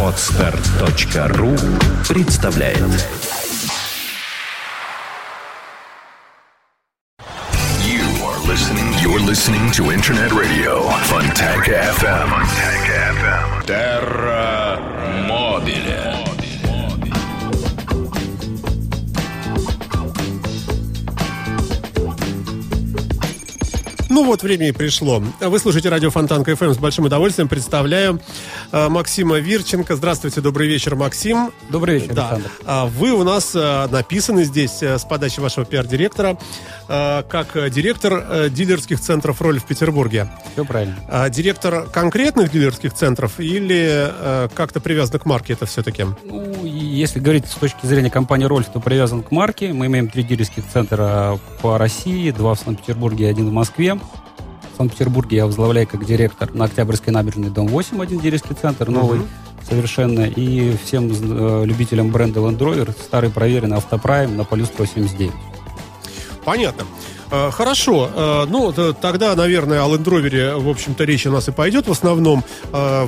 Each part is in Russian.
Отстар.ру представляет You are listening. You're listening to Internet Radio Fontanka FM. Fontanka FM. Terra Ну вот, время и пришло. Вы слушаете радио Фонтанка ФМ. С большим удовольствием представляю э, Максима Вирченко. Здравствуйте, добрый вечер, Максим. Добрый вечер, Да. Александр. А Вы у нас э, написаны здесь э, с подачи вашего пиар-директора как директор дилерских центров «Роль» в Петербурге. Все правильно. А Директор конкретных дилерских центров или как-то привязано к марке это все-таки? Ну, если говорить с точки зрения компании «Рольф», то привязан к марке. Мы имеем три дилерских центра по России, два в Санкт-Петербурге и один в Москве. В Санкт-Петербурге я возглавляю как директор на Октябрьской набережной, дом 8, один дилерский центр, новый Мгм. совершенно. И всем э, любителям бренда Land Rover старый проверенный автопрайм на полю 179. Понятно. Э, Хорошо. Э, Ну, тогда, наверное, о Land Rover, в общем-то, речь у нас и пойдет в основном. Э,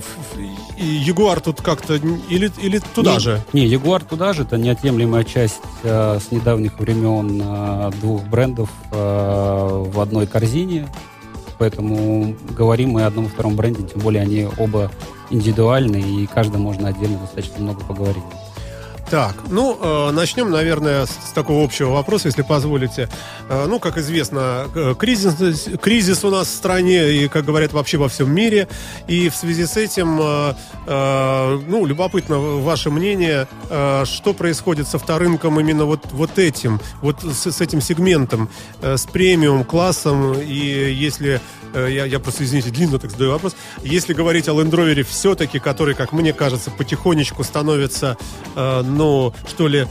Ягуар тут как-то... Или, или туда Не- же? Не, Ягуар туда же, это неотъемлемая часть э, с недавних времен э, двух брендов э, в одной корзине. Поэтому говорим мы о одном и втором бренде, тем более они оба индивидуальны, и каждый можно отдельно достаточно много поговорить. Так, ну, э, начнем, наверное, с, такого общего вопроса, если позволите. Э, ну, как известно, э, кризис, кризис у нас в стране и, как говорят, вообще во всем мире. И в связи с этим, ну, любопытно ваше мнение, что происходит с авторынком именно вот, вот этим, вот с, с этим сегментом, с премиум-классом. И если, я, я просто, извините, длинно так задаю вопрос, если говорить о Land Rover все-таки, который, как мне кажется, потихонечку становится, ну, что ли,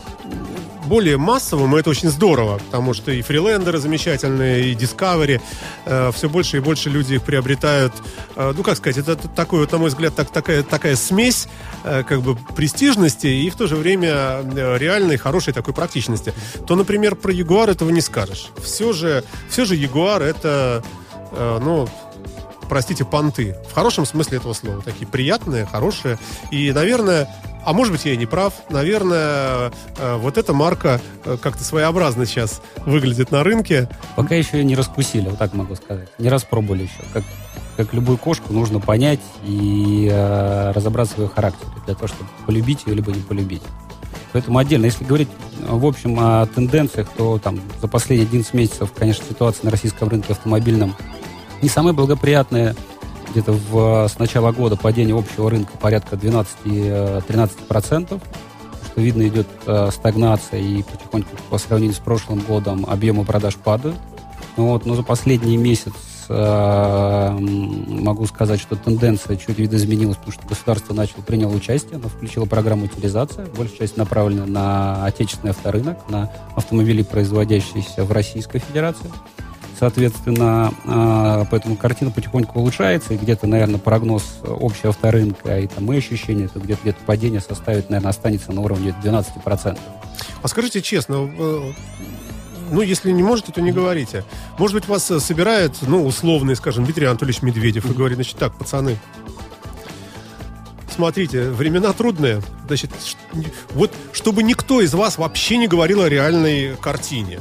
более массовым, и это очень здорово, потому что и фрилендеры замечательные, и Discovery, э, все больше и больше люди их приобретают. Э, ну, как сказать, это такой, вот, на мой взгляд, так, такая, такая смесь э, как бы престижности и в то же время э, реальной, хорошей такой практичности. То, например, про Ягуар этого не скажешь. Все же, все же Ягуар это, э, ну, простите, понты. В хорошем смысле этого слова. Такие приятные, хорошие. И, наверное, а может быть, я и не прав. Наверное, э, вот эта марка э, как-то своеобразно сейчас выглядит на рынке. Пока еще не раскусили, вот так могу сказать. Не распробовали еще. Как, как любую кошку нужно понять и э, разобраться в ее характере для того, чтобы полюбить ее либо не полюбить. Поэтому отдельно, если говорить э, в общем о тенденциях, то там за последние 11 месяцев, конечно, ситуация на российском рынке автомобильном не самая благоприятная. Где-то в, с начала года падение общего рынка порядка 12-13%. Что видно, идет э, стагнация и потихоньку по сравнению с прошлым годом объемы продаж падают. Ну Вот, но за последний месяц э, могу сказать, что тенденция чуть видоизменилась, потому что государство начало, приняло участие, оно включило программу утилизация, большая часть направлена на отечественный авторынок, на автомобили, производящиеся в Российской Федерации. Соответственно, э, поэтому картина потихоньку улучшается, и где-то, наверное, прогноз общего авторынка и там мои ощущения, это где-то где падение составит, наверное, останется на уровне 12%. А скажите честно, э, ну, если не можете, то не говорите. Может быть, вас э, собирает, ну, условный, скажем, Дмитрий Анатольевич Медведев и говорит, значит, так, пацаны, смотрите, времена трудные. Значит, вот чтобы никто из вас вообще не говорил о реальной картине.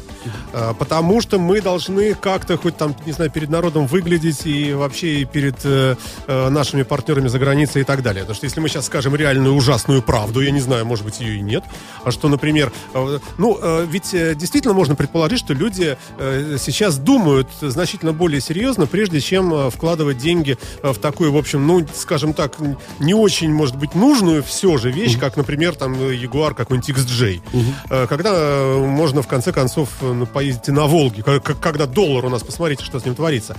А, Потому что мы должны как-то хоть там, не знаю, перед народом выглядеть и вообще и перед э, э, нашими партнерами за границей и так далее. Потому что если мы сейчас скажем реальную ужасную правду, я не знаю, может быть, ее и нет, а что, например, э, ну, э, ведь действительно можно предположить, что люди э, сейчас думают значительно более серьезно, прежде чем вкладывать деньги в такую, в общем, ну, скажем так, не очень, может быть, нужную все же вещь, как, например, там, э, Ягуар какой-нибудь XJ. Э, Когда э, можно, в конце концов, э, ну, поездить на Волге, когда доллар у нас, посмотрите, что с ним творится.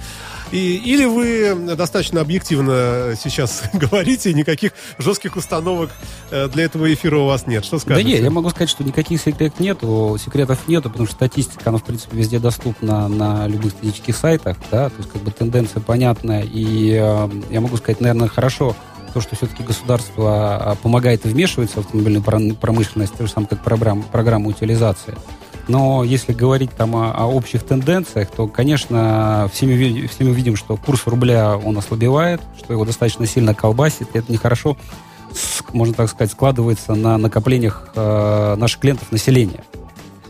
И, или вы достаточно объективно сейчас говорите, никаких жестких установок э, для этого эфира у вас нет. Что Да скажете? нет, я могу сказать, что никаких секретов нету, секретов нету, потому что статистика, она, в принципе, везде доступна на любых статистических сайтах, да, то есть, как бы, тенденция понятная, и э, я могу сказать, наверное, хорошо то, что все-таки государство а, помогает и вмешивается в автомобильную пром- промышленность, то же самое, как программа, программа утилизации. Но если говорить там о, о общих тенденциях, то, конечно, все мы, все мы видим, что курс рубля, он ослабевает, что его достаточно сильно колбасит, и это нехорошо, можно так сказать, складывается на накоплениях э, наших клиентов населения.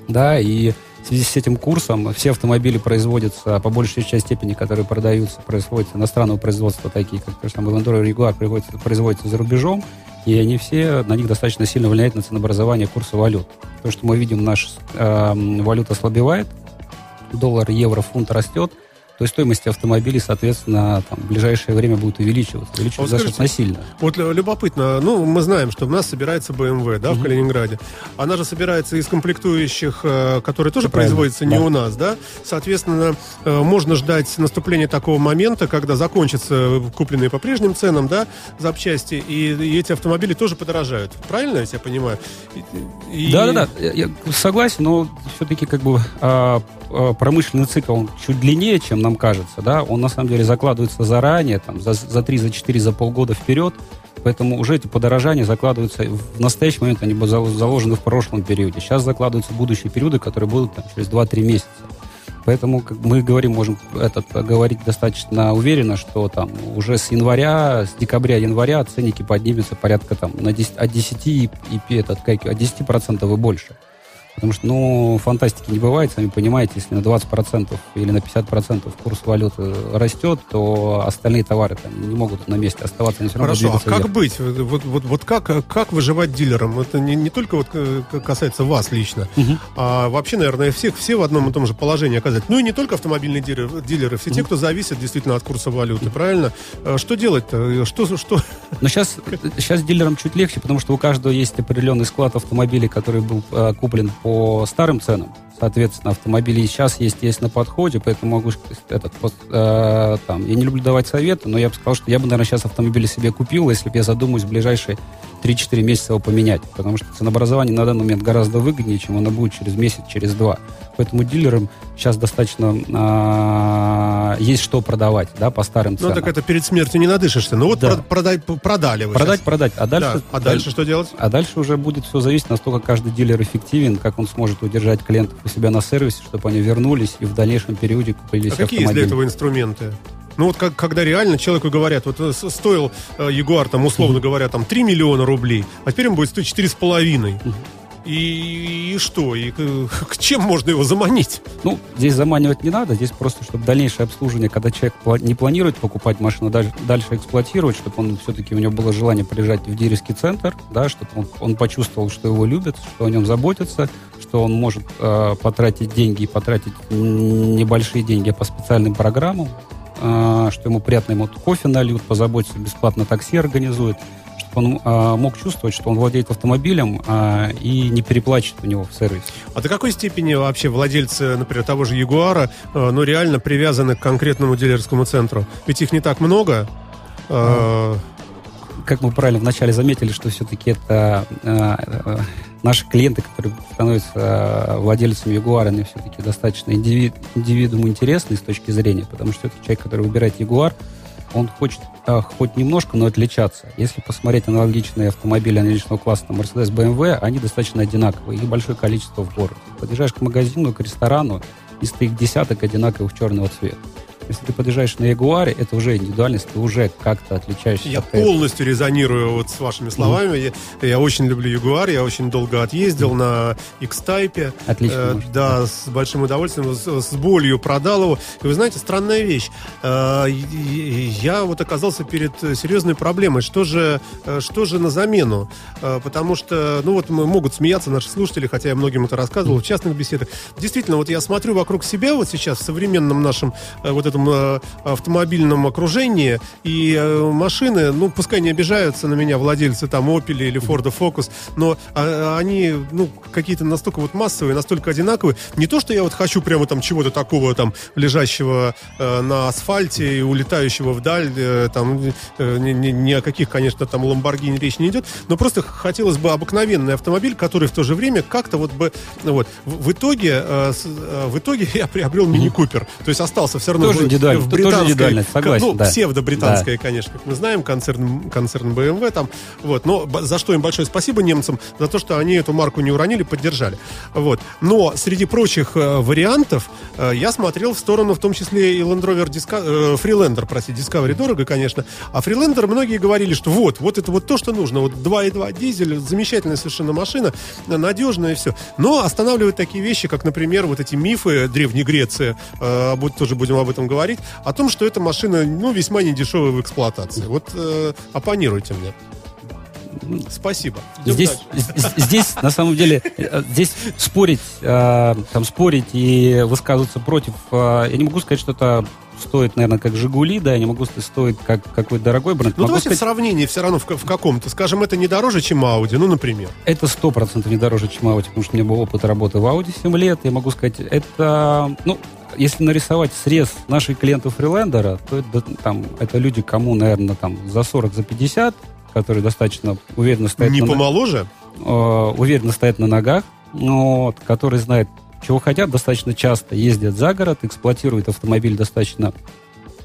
Да, и в связи с этим курсом все автомобили производятся, по большей части степени, которые продаются, производятся иностранного производства, такие как, например, Land Rover Jaguar, производятся, производятся за рубежом, и они все, на них достаточно сильно влияют на ценообразование курса валют. То, что мы видим, наша э, валюта ослабевает, доллар, евро, фунт растет – то есть стоимость автомобилей, соответственно, там, в ближайшее время будет увеличиваться, увеличиваться вот достаточно сильно. Вот любопытно, ну, мы знаем, что у нас собирается BMW, да, угу. в Калининграде. Она же собирается из комплектующих, э, которые тоже Правильно. производятся не да. у нас, да. Соответственно, э, можно ждать наступления такого момента, когда закончатся купленные по прежним ценам, да, запчасти, и, и эти автомобили тоже подорожают. Правильно я тебя понимаю? И... Да, да, да, я согласен, но все-таки как бы а, а, промышленный цикл он чуть длиннее, чем нам кажется, да, он на самом деле закладывается заранее, там, за, за 3, за 4, за полгода вперед, поэтому уже эти подорожания закладываются в настоящий момент, они были заложены в прошлом периоде. Сейчас закладываются будущие периоды, которые будут там, через 2-3 месяца. Поэтому как мы говорим, можем этот, говорить достаточно уверенно, что там уже с января, с декабря-января ценники поднимутся порядка там на 10, от 10 и, и этот, как, от 10% и больше. Потому что, ну, фантастики не бывает, сами понимаете, если на 20% или на 50% курс валюты растет, то остальные товары там, не могут на месте оставаться. Они все равно Хорошо, а как вверх. быть? Вот, вот, вот как, как выживать дилерам? Это не, не только вот э, касается вас лично, угу. а вообще, наверное, всех, все в одном и том же положении оказать. Ну и не только автомобильные дилеры, дилеры все угу. те, кто зависит действительно от курса валюты, правильно? А что делать-то? Что, что? Ну, сейчас, сейчас дилерам чуть легче, потому что у каждого есть определенный склад автомобилей, который был э, куплен по старым ценам. Соответственно, автомобили сейчас есть, есть на подходе, поэтому могу этот, э, там, я не люблю давать советы, но я бы сказал, что я бы, наверное, сейчас автомобиль себе купил, если бы я задумаюсь в ближайшие 3-4 месяца его поменять, потому что ценообразование на данный момент гораздо выгоднее, чем оно будет через месяц, через два. Поэтому дилерам сейчас достаточно а, есть что продавать, да, по старым ценам. Ну, так это перед смертью не надышишься. Ну, вот да. продай, продали вы Продать, сейчас. продать. А дальше, да. а дальше что делать? А дальше уже будет все зависеть, насколько каждый дилер эффективен, как он сможет удержать клиентов у себя на сервисе, чтобы они вернулись и в дальнейшем периоде купили а какие есть для этого инструменты? Ну вот как, когда реально человеку говорят, вот э, стоил э, Ягуар, там, условно говоря, там 3 миллиона рублей, а теперь он будет стоить 4,5. И, и что? И к чем можно его заманить? Ну, здесь заманивать не надо. Здесь просто, чтобы дальнейшее обслуживание, когда человек не планирует покупать машину, дальше, дальше эксплуатировать, чтобы он все-таки у него было желание приезжать в дилерский центр, да, чтобы он, он почувствовал, что его любят, что о нем заботятся, что он может э, потратить деньги и потратить небольшие деньги по специальным программам, э, что ему приятно, ему кофе нальют, позаботятся, бесплатно такси организуют он а, мог чувствовать, что он владеет автомобилем а, и не переплачет у него в сервисе. А до какой степени вообще владельцы, например, того же Ягуара, а, ну, реально привязаны к конкретному дилерскому центру? Ведь их не так много. А... Как мы правильно вначале заметили, что все-таки это а, наши клиенты, которые становятся а, владельцами Ягуара, они все-таки достаточно индивид, индивидуум интересны с точки зрения, потому что это человек, который выбирает Ягуар, он хочет э, хоть немножко, но отличаться. Если посмотреть аналогичные автомобили аналогичного класса, Mercedes, BMW, они достаточно одинаковые, их большое количество в городе. Подъезжаешь к магазину, к ресторану, из их десяток одинаковых черного цвета. Если ты подъезжаешь на Ягуаре, это уже индивидуальность, ты уже как-то отличаешься. Я от полностью резонирую вот с вашими словами. Mm-hmm. Я, я очень люблю Ягуар, я очень долго отъездил mm-hmm. на X-Type. Отлично. Э, да, да, с большим удовольствием, с, с болью продал его. И вы знаете, странная вещь. Э, я вот оказался перед серьезной проблемой. Что же, э, что же на замену? Э, потому что, ну вот могут смеяться наши слушатели, хотя я многим это рассказывал mm-hmm. в частных беседах. Действительно, вот я смотрю вокруг себя вот сейчас в современном нашем э, вот этом этом э, автомобильном окружении, и э, машины, ну, пускай не обижаются на меня владельцы там Opel или Ford Focus, но а, они, ну, какие-то настолько вот массовые, настолько одинаковые. Не то, что я вот хочу прямо там чего-то такого там лежащего э, на асфальте и улетающего вдаль, э, там э, ни, ни, ни о каких, конечно, там Ламборгини речь не идет, но просто хотелось бы обыкновенный автомобиль, который в то же время как-то вот бы, вот, в, в итоге, в итоге я приобрел мини-купер, то есть остался все равно тоже индивидуально. в Тут тоже британской, индивидуальность, согласен, ну, да. псевдо-британская, конечно, как мы знаем, концерн, концерн BMW там, вот, но за что им большое спасибо немцам, за то, что они эту марку не уронили, поддержали, вот. Но среди прочих э, вариантов э, я смотрел в сторону, в том числе и Land Rover Disco- э, Freelander, простите, Discovery дорого, конечно, а Freelander многие говорили, что вот, вот это вот то, что нужно, вот 2.2 дизель, замечательная совершенно машина, надежная и все. Но останавливают такие вещи, как, например, вот эти мифы Древней Греции, э, будь- тоже будем об этом говорить, о том, что эта машина, ну, весьма недешевая в эксплуатации. Вот э, оппонируйте мне. Спасибо. Идем Здесь, здесь, на самом деле, э, здесь спорить, э, там, спорить и высказываться против, э, я не могу сказать, что это стоит, наверное, как «Жигули», да, я не могу сказать, стоит как какой-то дорогой бренд. Ну, Могу давайте в сказать, сравнении все равно в, в каком-то. Скажем, это не дороже, чем Audi, ну, например. это сто процентов не дороже, чем Audi, потому что у меня был опыт работы в Audi 7 лет. Я могу сказать, это, ну, если нарисовать срез наших клиентов фрилендера, то это, там, это люди, кому, наверное, там за 40, за 50, которые достаточно уверенно стоят Не на, помоложе? э, уверенно стоят на ногах, но вот, которые знают, чего хотят, достаточно часто ездят за город, эксплуатируют автомобиль достаточно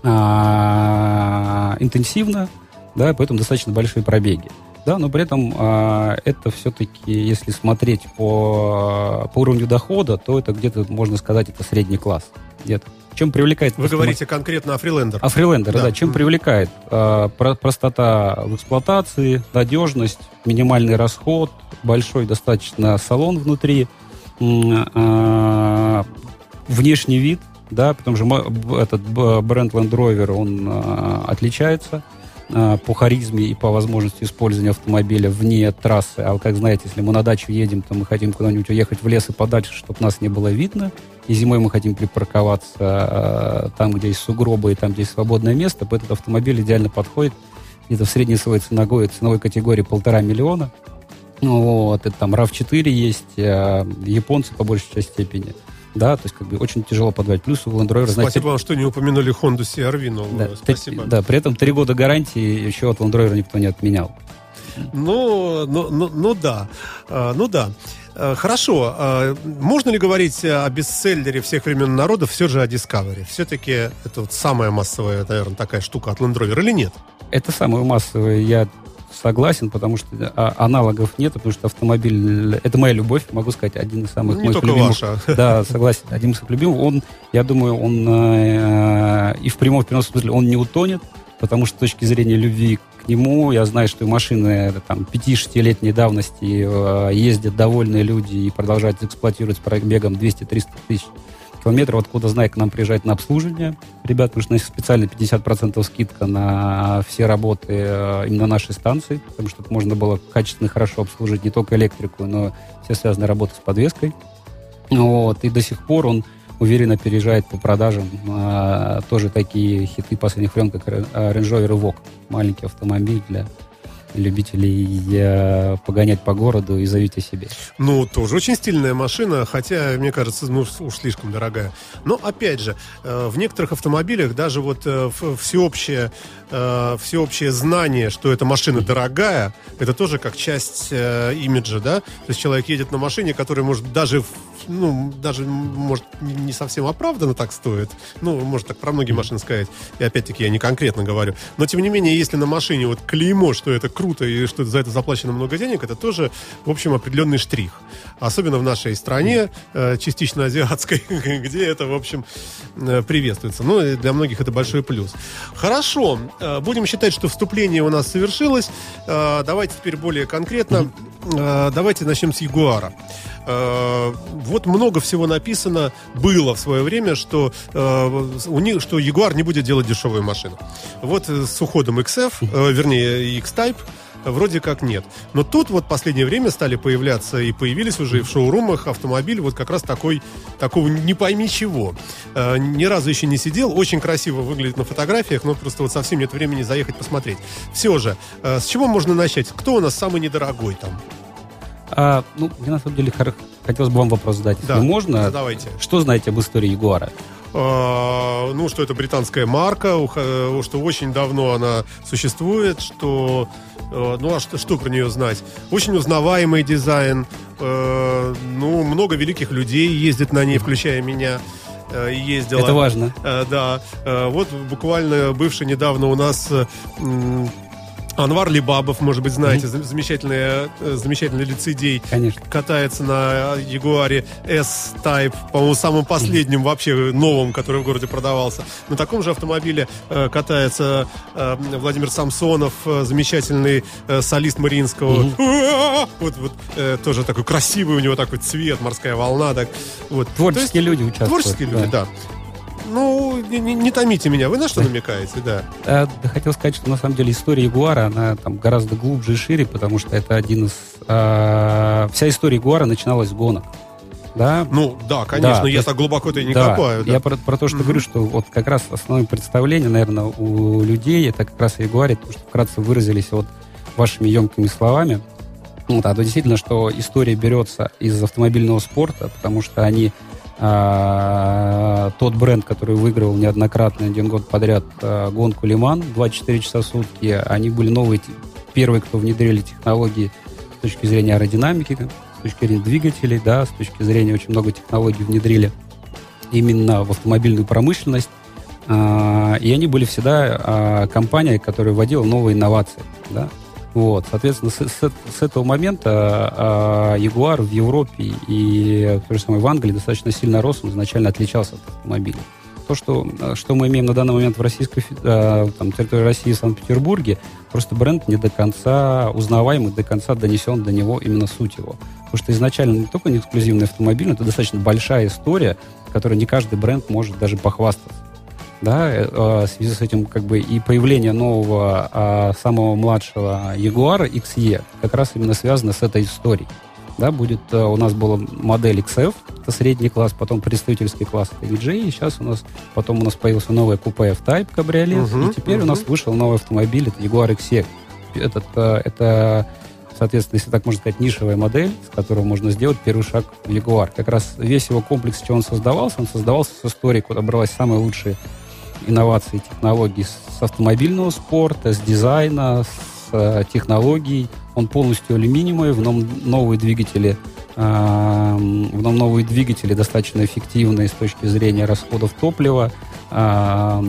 а, интенсивно, да, поэтому достаточно большие пробеги. Да, но при этом а, это все-таки, если смотреть по, по уровню дохода, то это где-то, можно сказать, это средний класс. Где-то. Чем привлекает... Вы говорите конкретно о Freelander. А фрилендер, Да. да. чем привлекает? Про- простота в эксплуатации, надежность, минимальный расход, большой достаточно салон внутри, а, внешний вид, да, потому что этот бренд Land Rover, он а, отличается по харизме и по возможности использования автомобиля вне трассы. А как знаете, если мы на дачу едем, то мы хотим куда-нибудь уехать в лес и подальше, чтобы нас не было видно. И зимой мы хотим припарковаться э, там, где есть сугробы и там, где есть свободное место. Поэтому автомобиль идеально подходит где-то в средней своей ценовой, ценовой категории полтора миллиона. Вот, это там RAV4 есть, э, японцы по большей части степени. Да, то есть как бы очень тяжело подавать. Плюс у Land Rover, знаете, Спасибо вам, что не упомянули Honda CR-V новую. да, Спасибо. т- да, при этом три года гарантии еще от Land Rover никто не отменял. Ну, ну, ну, ну да. А, ну да. А, Хорошо. А, Можно ли говорить о бестселлере всех времен народов все же о Discovery? Все-таки это вот самая массовая, наверное, такая штука от Land Rover или нет? Это самое массовое, я согласен, потому что а, аналогов нет, потому что автомобиль, это моя любовь, могу сказать, один из самых Не моих только любимых. ваша. Да, согласен, один из самых любимых. Он, я думаю, он э, и в прямом, в переносном смысле он не утонет, потому что с точки зрения любви к нему, я знаю, что и машины там 5-6-летней давности э, ездят довольные люди и продолжают эксплуатировать с пробегом 200-300 тысяч километров, откуда, знаю, к нам приезжает на обслуживание. Ребят, потому что у нас специально 50% скидка на все работы э, именно нашей станции, потому что можно было качественно и хорошо обслужить не только электрику, но все связанные работы с подвеской. Вот, и до сих пор он уверенно опережает по продажам э, тоже такие хиты последних времен, как Range Rover Evoque. Маленький автомобиль для любителей э, погонять по городу и зовите себе. Ну, тоже очень стильная машина, хотя, мне кажется, ну, уж слишком дорогая. Но, опять же, э, в некоторых автомобилях даже вот э, всеобщее, всеобщее знание, что эта машина дорогая, это тоже как часть имиджа, да? То есть человек едет на машине, которая может даже, ну, даже, может, не совсем оправданно так стоит. Ну, может так про многие машины сказать. И опять-таки я не конкретно говорю. Но, тем не менее, если на машине вот клеймо, что это круто и что за это заплачено много денег, это тоже, в общем, определенный штрих. Особенно в нашей стране, э, частично азиатской, где это, в общем, э, приветствуется. Ну, и для многих это большой плюс. Хорошо. Э, Будем считать, что вступление у нас совершилось. Давайте теперь более конкретно. Давайте начнем с Ягуара. Вот много всего написано было в свое время, что у них, что Ягуар не будет делать дешевую машину. Вот с уходом XF, вернее X-Type, Вроде как нет. Но тут вот последнее время стали появляться и появились уже и в шоурумах автомобиль вот как раз такой, такого не пойми чего. Э, ни разу еще не сидел, очень красиво выглядит на фотографиях, но просто вот совсем нет времени заехать посмотреть. Все же, э, с чего можно начать? Кто у нас самый недорогой там? А, ну, мне на самом деле хотелось бы вам вопрос задать, если можно. задавайте. Что знаете об истории Ягуара? А, ну, что это британская марка, уха- что очень давно она существует, что... э, Ну, а что, что про нее знать? Очень узнаваемый дизайн, э, ну, много великих людей ездит на ней, включая меня. э, ездила. Это важно. Э, да. Э, вот буквально бывший недавно у нас э, Анвар Либабов, может быть, знаете, mm замечательный, э, замечательный лицедей. Конечно. Катается на Ягуаре S-Type, по-моему, самым последним вообще новым, который в городе продавался. На таком же автомобиле э, катается э, Владимир Самсонов, замечательный солист Мариинского. Вот, вот э, тоже такой красивый у него такой цвет, морская волна. Так, вот. То есть Творческие люди участвуют. Творческие люди, да. Ну, не, не- не томите меня. Вы на что намекаете, да? Э, да хотел сказать, что на самом деле история Ягуара, она там гораздо глубже и шире, потому что это один из... э, вся история Ягуара начиналась с гонок. Да, Ну, да, конечно, Да, я так глубоко-то и не да, копаю. Да. Я про, про то, что Мгм. говорю, что вот как раз основное представление, наверное, у людей, это как раз Ягуаре, потому что вкратце выразились вот вашими емкими словами. Вот, а то действительно, что история берется из автомобильного спорта, потому что они а, тот бренд, который выигрывал неоднократно один год подряд а, гонку Лиман 24 часа в сутки, они были новые, первые, кто внедрили технологии с точки зрения аэродинамики, с точки зрения двигателей, да, с точки зрения очень много технологий внедрили именно в автомобильную промышленность. А, И они были всегда а, компанией, которая вводила новые инновации. Да? Вот, соответственно, с, с- с этого момента а, Ягуар в Европе и то же самое в Англии достаточно сильно рос, он изначально отличался от автомобилей. То, что, а, что мы имеем на данный момент в российской а, там, территории России и Санкт-Петербурге, просто бренд не до конца узнаваемый, до конца донесен до него именно суть его. Потому что изначально не только не эксклюзивный автомобиль, но это достаточно большая история, которой не каждый бренд может даже похвастаться. Да, э, э, в связи с этим как бы и появление нового а, самого младшего Jaguar XE как раз именно связано с этой историей. Да, будет э, у нас была модель XF, это средний класс, потом представительский класс это EJ, и сейчас у нас потом у нас появился новый купе F-Type кабриолет, Мгм, и теперь у мгм. нас вышел новый автомобиль, это Jaguar XE. Этот, э, это, соответственно, если так можно сказать, нишевая модель, с которой можно сделать первый шаг в Jaguar. Как раз весь его комплекс, чего он создавался, он создавался с историей, куда бралась самые лучшие инновации и технологий с автомобильного спорта, с дизайна, с э, технологий. Он полностью алюминиевый, в нем новые двигатели, э, в нем новые двигатели достаточно эффективные с точки зрения расходов топлива, э,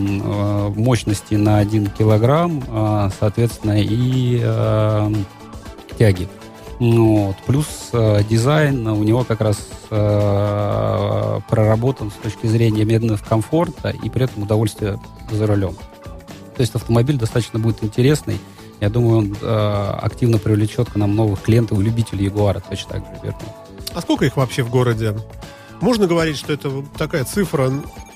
мощности на 1 килограмм, соответственно, и тяги. Ну, вот. Плюс э, дизайн у него как раз э, проработан с точки зрения медленного комфорта и при этом удовольствия за рулем. То есть автомобиль достаточно будет интересный. Я думаю, он э, активно привлечет к нам новых клиентов и любителей Ягуара точно так же, верно. А сколько их вообще в городе? Можно говорить, что это такая цифра,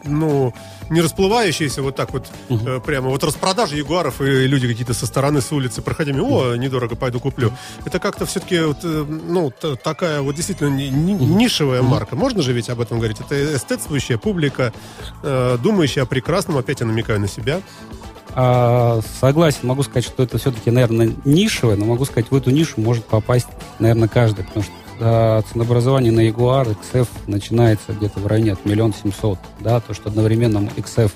ну, не расплывающаяся вот так вот, Мгм. э, прямо вот распродажи ягуаров, и люди какие-то со стороны, с улицы, проходя мимо, о, недорого, пойду куплю. Это как-то все-таки, вот, э, ну, такая вот действительно ни- ни- нишевая марка. Можно же ведь об этом говорить? Это эстетствующая публика, э, думающая о прекрасном, опять я намекаю на себя. А, согласен, могу сказать, что это все-таки, наверное, нишевое, но могу сказать, в эту нишу может попасть, наверное, каждый, потому что а, ценообразование на Jaguar XF начинается где-то в районе от миллион семьсот, да, то, что одновременно XF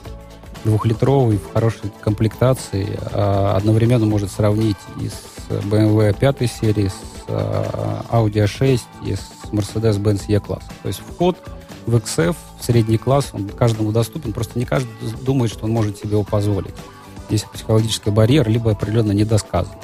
двухлитровый в хорошей комплектации а, одновременно может сравнить и с BMW 5 серии, с а, Audi A6 и с Mercedes-Benz E-класс. То есть вход в XF, в средний класс, он каждому доступен, просто не каждый думает, что он может себе его позволить. Есть психологический барьер, либо определенно недосказан.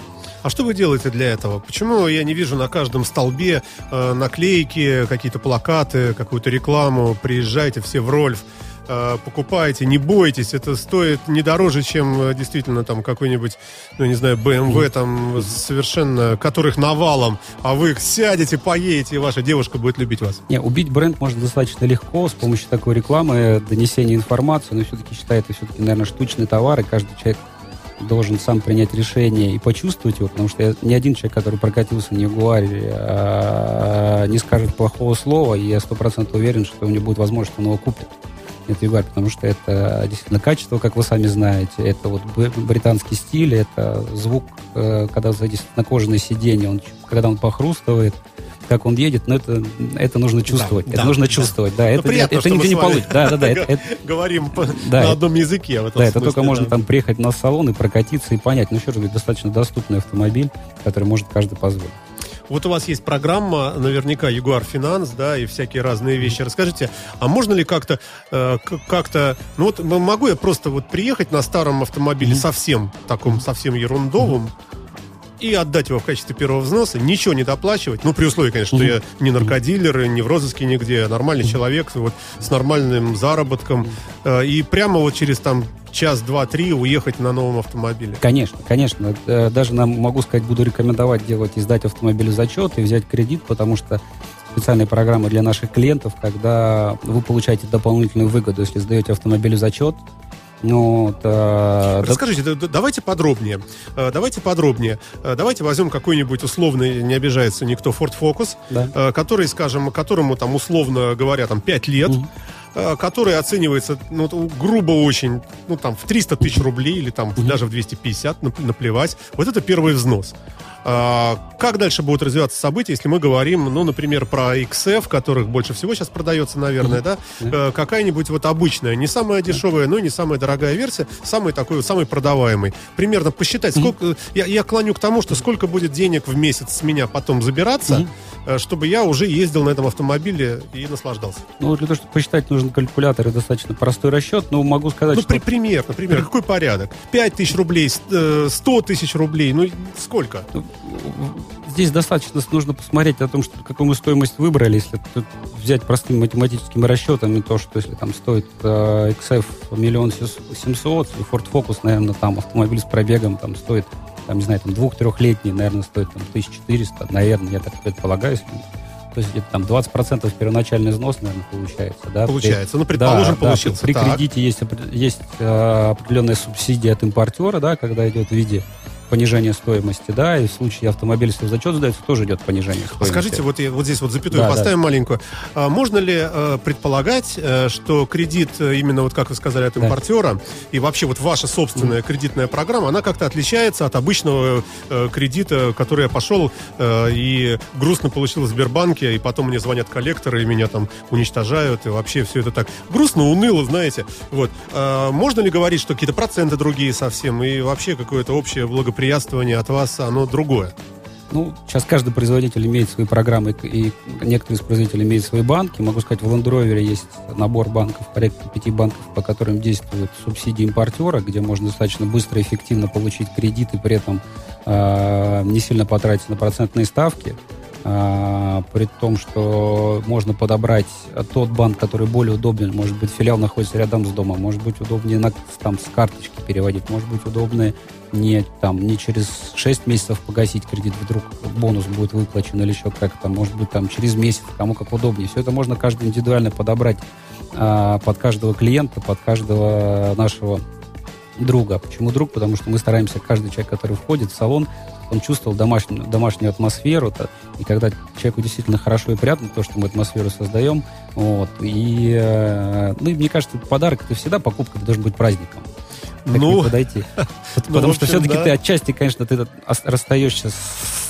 А что вы делаете для этого? Почему я не вижу на каждом столбе э, наклейки, какие-то плакаты, какую-то рекламу? Приезжайте все в Рольф, э, покупайте, не бойтесь, это стоит не дороже, чем э, действительно там какой-нибудь, ну не знаю, BMW там совершенно, которых навалом, а вы сядете, поедете, и ваша девушка будет любить вас. Не, убить бренд можно достаточно легко с помощью такой рекламы, донесения информации, но все-таки считаю, это все-таки, наверное, штучный товар, и каждый человек должен сам принять решение и почувствовать его, потому что ни один человек, который прокатился на Ягуаре, а, не скажет плохого слова, и я сто процентов уверен, что у него будет возможность, он его купит. Этот Ягуар, потому что это действительно качество, как вы сами знаете, это вот британский стиль, это звук, э, когда на кожаное сиденье, он, когда он похрустывает, как он едет, но это, это нужно чувствовать. Да, это да, нужно да. чувствовать. Да, Ну, это, приятно, это нигде не получится. Да, да, да. Это, это- Говорим по- Да, на одном языке в этом да, это только можно там приехать на салон и прокатиться и понять. Ну, еще раз говорю, достаточно доступный автомобиль, который может каждый позволить. Вот у вас есть программа, наверняка, Ягуар Финанс, да, и всякие разные вещи. Расскажите, а можно ли как-то, э, как-то, ну вот могу я просто вот приехать на старом автомобиле mm-hmm. совсем, таком совсем ерундовом, mm-hmm и отдать его в качестве первого взноса, ничего не доплачивать, ну, при условии, конечно, что я не наркодилер, не в розыске нигде, а нормальный человек вот, с нормальным заработком, э, и прямо вот через там час, два, три уехать на новом автомобиле. Конечно, конечно. Э, даже нам, могу сказать, буду рекомендовать делать, издать автомобиль в зачет и взять кредит, потому что специальные программы для наших клиентов, когда вы получаете дополнительную выгоду, если сдаете автомобиль в зачет, ну, да, Расскажите, да, давайте подробнее. Э, давайте подробнее. Э, давайте возьмем какой-нибудь условный, не обижается никто, Ford Focus, да. Э, который, скажем, которому там условно говоря, там 5 лет, угу который оценивается, ну, грубо очень, ну, там, в 300 тысяч рублей или там mm даже в 250, наплевать. Вот это первый взнос. А, как дальше будут развиваться события, если мы говорим, ну, например, про XF, которых больше всего сейчас продается, наверное, да? Э, какая-нибудь вот обычная, не самая дешевая, но и не самая дорогая версия, самый такой, самый продаваемый. Примерно посчитать, сколько... Я, я клоню к тому, что сколько будет денег в месяц с меня потом забираться, э, чтобы я уже ездил на этом автомобиле и наслаждался. Ну, для того, чтобы посчитать, нужен калькулятор и достаточно простой расчет, но могу сказать, ну, что... Ну, при, пример, например, какой порядок? 5 тысяч рублей, 100 э, тысяч рублей, ну, сколько? Здесь достаточно нужно посмотреть о том, что, какую мы стоимость выбрали. Если взять простыми математическими расчетами то, что если там стоит э, XF миллион семьсот, и Ford Focus, наверное, там автомобиль с пробегом там стоит, там, не знаю, там двух-трехлетний, наверное, стоит там 1400, наверное, я так предполагаю, если то есть где-то там 20% первоначальный взнос, наверное, получается. Да? Получается. При, ну, предположим, да, получился. Да, при так. кредите есть, есть э, определенная субсидия от импортера, да, когда идет в виде понижение стоимости, да, и в случае автомобиля, если в зачет сдается, тоже идет понижение а стоимости. Скажите, вот, вот здесь вот запятую да, поставим да. маленькую. А можно ли э, предполагать, э, что кредит, э, именно вот как вы сказали, от импортера, да. и вообще вот ваша собственная кредитная программа, она как-то отличается от обычного э, кредита, который я пошел э, и грустно получил в Сбербанке, и потом мне звонят коллекторы, и меня там уничтожают, и вообще все это так грустно, уныло, знаете. Вот. А можно ли говорить, что какие-то проценты другие совсем, и вообще какое-то общее благополучие благоприятствование от вас, оно другое? Ну, сейчас каждый производитель имеет свои программы, и некоторые из производителей имеют свои банки. Могу сказать, в Land Rover есть набор банков, порядка пяти банков, по которым действуют субсидии импортера, где можно достаточно быстро и эффективно получить кредит и при этом э, не сильно потратить на процентные ставки. А, при том, что можно подобрать тот банк, который более удобен. Может быть, филиал находится рядом с домом, может быть, удобнее на, там, с карточки переводить, может быть, удобнее не, там, не через 6 месяцев погасить кредит, вдруг бонус будет выплачен или еще как-то, может быть, там, через месяц, кому как удобнее. Все это можно каждый индивидуально подобрать а, под каждого клиента, под каждого нашего друга. Почему друг? Потому что мы стараемся, каждый человек, который входит в салон, он чувствовал домашнюю, домашнюю атмосферу, -то, и когда человеку действительно хорошо и приятно то, что мы атмосферу создаем, вот, и, э, ну, и мне кажется, подарок это всегда покупка, это должен быть праздником. Как ну, подойти. Ну, потому что все-таки ты отчасти, конечно, ты расстаешься с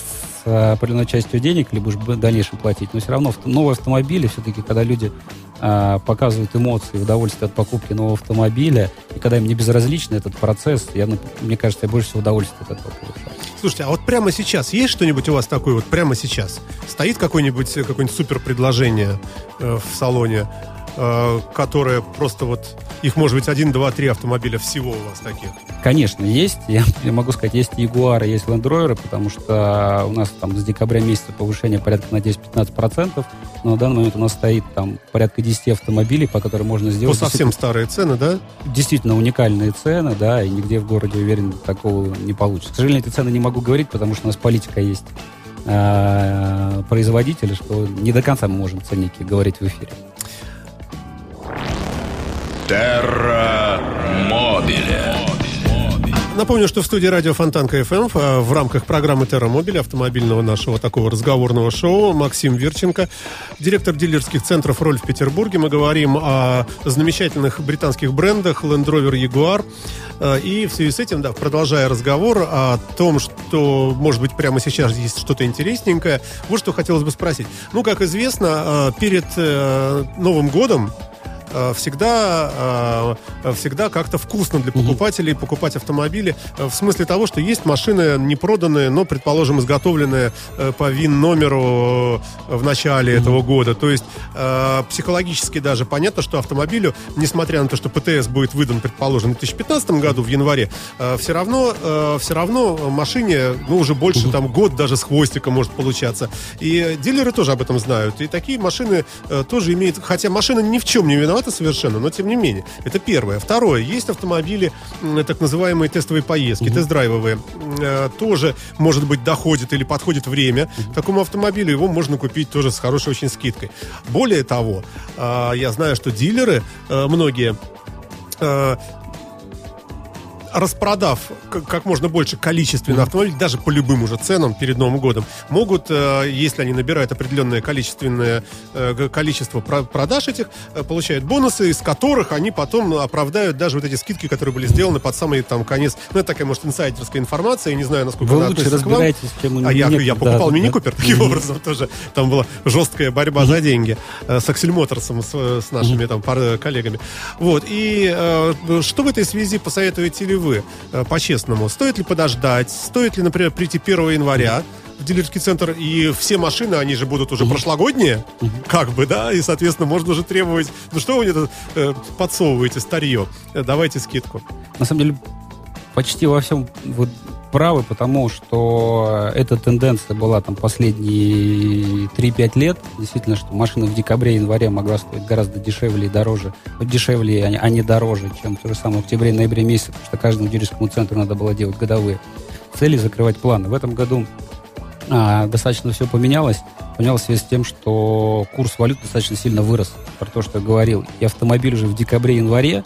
определенной частью денег, либо будешь в дальнейшем платить, но все равно новые автомобили, все-таки, когда люди а, показывают эмоции, удовольствие от покупки нового автомобиля, и когда им не безразличен этот процесс, я, мне кажется, я больше всего удовольствия от этого получаю. Слушайте, а вот прямо сейчас есть что-нибудь у вас такое вот прямо сейчас? Стоит какое-нибудь какое супер предложение э, в салоне, э, которое просто вот их может быть один, два, три автомобиля всего у вас таких? Конечно, есть. Я, я могу сказать, есть Jaguar, есть Land Rover, потому что у нас там с декабря месяца повышение порядка на 10-15%, но на данный момент у нас стоит там порядка 10 автомобилей, по которым можно сделать... По совсем старые цены, да? Действительно уникальные цены, да, и нигде в городе, уверен, такого не получится. К сожалению, эти цены не могу говорить, потому что у нас политика есть э, производителя, что не до конца мы можем ценники говорить в эфире. Терра Мобиле. Напомню, что в студии радио Фонтанка FM а, в рамках программы Терра Мобиль, автомобильного нашего такого разговорного шоу, Максим Верченко, директор дилерских центров «Роль» в Петербурге. Мы говорим о замечательных британских брендах Land Rover Jaguar. А, и в связи с этим, да, продолжая разговор о том, что, может быть, прямо сейчас есть что-то интересненькое, вот что хотелось бы спросить. Ну, как известно, а, перед э, Новым годом всегда, э, всегда как-то вкусно для покупателей покупать автомобили. э, В смысле того, что есть машины не проданные, но, предположим, изготовленные э, по ВИН-номеру э, в начале этого года. То есть э, психологически даже понятно, что автомобилю, несмотря на то, что ПТС будет выдан, предположим, в 2015 году в январе, э, все равно, э, все равно машине, ну, уже больше там год даже с хвостиком может получаться. И дилеры тоже об этом знают. И такие машины э, тоже имеют, хотя машина ни в чем не виновата совершенно, но тем не менее. Это первое. Второе. Есть автомобили, так называемые тестовые поездки, тест-драйвовые. Э, тоже, может быть, доходит или подходит время. Такому автомобилю его можно купить тоже с хорошей очень скидкой. Более того, э, я знаю, что дилеры э, многие э, распродав как можно больше количественно автомобилей, даже по любым уже ценам перед Новым годом, могут, э, если они набирают определенное количественное э, количество про- продаж этих, э, получают бонусы, из которых они потом оправдают даже вот эти скидки, которые были сделаны под самый там конец. Ну, это такая, может, инсайдерская информация, я не знаю, насколько Вы она лучше относится к вам. разбираетесь, чем А я, я да, покупал да. мини-купер таким образом тоже. Там была жесткая борьба за деньги с Аксель Моторсом, с, с нашими там коллегами. Вот. И что в этой связи посоветуете ли вы, э, по-честному? Стоит ли подождать? Стоит ли, например, прийти 1 января? в дилерский центр, и все машины, они же будут уже прошлогодние, как бы, да, и, соответственно, можно уже требовать, ну что вы мне тут э, подсовываете, старье, Э, давайте скидку. На самом деле, почти во всем вы правы, потому что эта тенденция была там последние 3-5 лет. Действительно, что машина в декабре-январе могла стоить гораздо дешевле и дороже. Вот дешевле, а а не дороже, чем то же самое в октябре-ноябре месяце, потому что каждому дилерскому центру надо было делать годовые цели, закрывать планы. В этом году а, достаточно все поменялось. Поменялось в связи с тем, что курс валют достаточно сильно вырос. Про то, что я говорил. И автомобиль уже в декабре-январе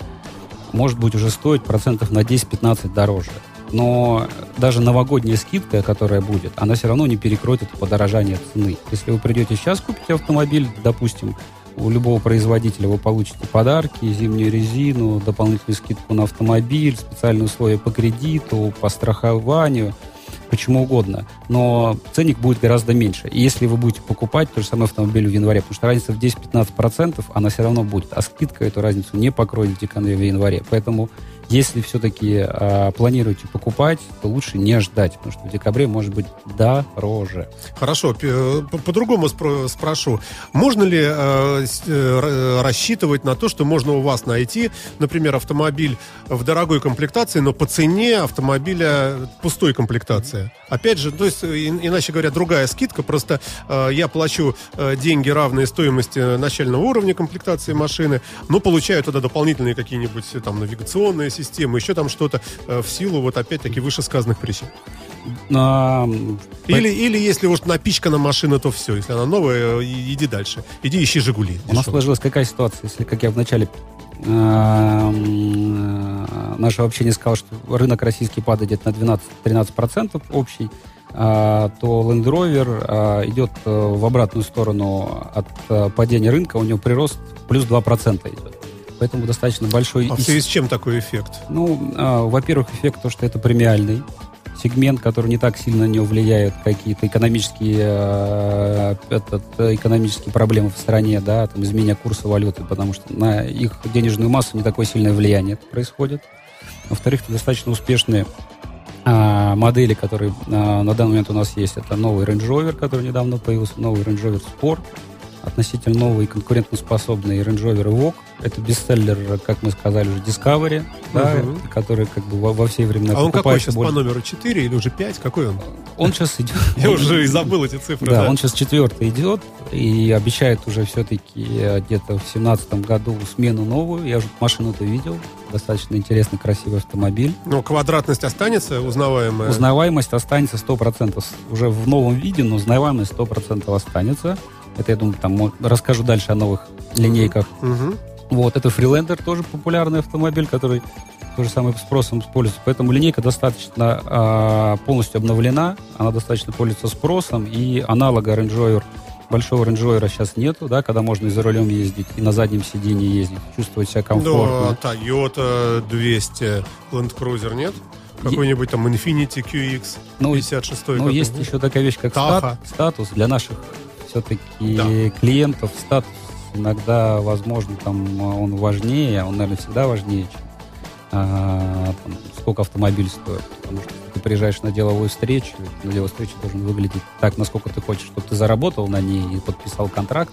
может быть уже стоить процентов на 10-15 дороже. Но даже новогодняя скидка, которая будет, она все равно не перекроет это подорожание цены. Если вы придете сейчас, купите автомобиль, допустим, у любого производителя вы получите подарки, зимнюю резину, дополнительную скидку на автомобиль, специальные условия по кредиту, по страхованию, почему угодно. Но ценник будет гораздо меньше. И если вы будете покупать тот же самый автомобиль в январе, потому что разница в 10-15%, она все равно будет. А скидка эту разницу не покроет в декабре в январе. Поэтому если все-таки а, планируете покупать, то лучше не ждать, потому что в декабре может быть дороже. Хорошо, по- по-другому спро- спрошу. Можно ли э, э, рассчитывать на то, что можно у вас найти, например, автомобиль в дорогой комплектации, но по цене автомобиля пустой комплектации? Опять же, то есть, и- иначе говоря, другая скидка, просто э, я плачу э, деньги, равные стоимости начального уровня комплектации машины, но получаю туда дополнительные какие-нибудь э, там навигационные системы, еще там что-то э, в силу вот опять-таки вышесказанных причин. А, Или, или если уж напичкана машина, то все. Если она новая, э, иди дальше. Иди ищи «Жигули». У нас сложилась какая ситуация, если, как я в начале эм, э, нашего общения сказал, что рынок российский падает где-то на 12-13% общий, а, то Land Rover а, идет в обратную сторону от падения рынка, у него прирост плюс 2% идет. Поэтому достаточно большой... А в связи с чем такой эффект? ну, а, во-первых, эффект то, что это премиальный сегмент, который не так сильно на него влияют какие-то экономические, э, этот, э, экономические проблемы в стране, да, там, изменение курса валюты, потому что на их денежную массу не такое сильное влияние происходит. Во-вторых, это достаточно успешные а, модели, которые а, на данный момент у нас есть. Это новый Range Rover, который недавно появился, новый Range Rover Sport, относительно новый конкурентоспособный Range Rover Evoque. Это бестселлер, как мы сказали уже, Discovery, да, который как бы во, во все времена а он какой сейчас по больше. номеру? 4 или уже 5? Какой он? Он сейчас идет... Я уже и забыл эти цифры. Да, он сейчас четвертый идет и обещает уже все-таки где-то в семнадцатом году смену новую. Я уже машину-то видел. Достаточно интересный, красивый автомобиль. Но квадратность останется узнаваемая? Узнаваемость останется 100%. Уже в новом виде, но узнаваемость 100% останется. Это, я думаю, там расскажу дальше о новых линейках. Мгм. Вот, это Freelander, тоже популярный автомобиль, который тоже самым спросом пользуется. Поэтому линейка достаточно а, полностью обновлена, она достаточно пользуется спросом, и аналога Range Rover, большого Range Rover сейчас нету, да, когда можно и за рулем ездить, и на заднем сиденье ездить, чувствовать себя комфортно. Да, Toyota 200 Land Cruiser нет? Какой-нибудь там Infiniti QX Ну, 56 Ну, какой? есть еще такая вещь, как стат- статус. Для наших все-таки Да. клиентов статус иногда, возможно, там он важнее, он, наверное, всегда важнее, чем а, там, сколько автомобиль стоит. Потому что ты приезжаешь на деловую встречу, на деловой встрече должен выглядеть так, насколько ты хочешь, чтобы ты заработал на ней и подписал контракт.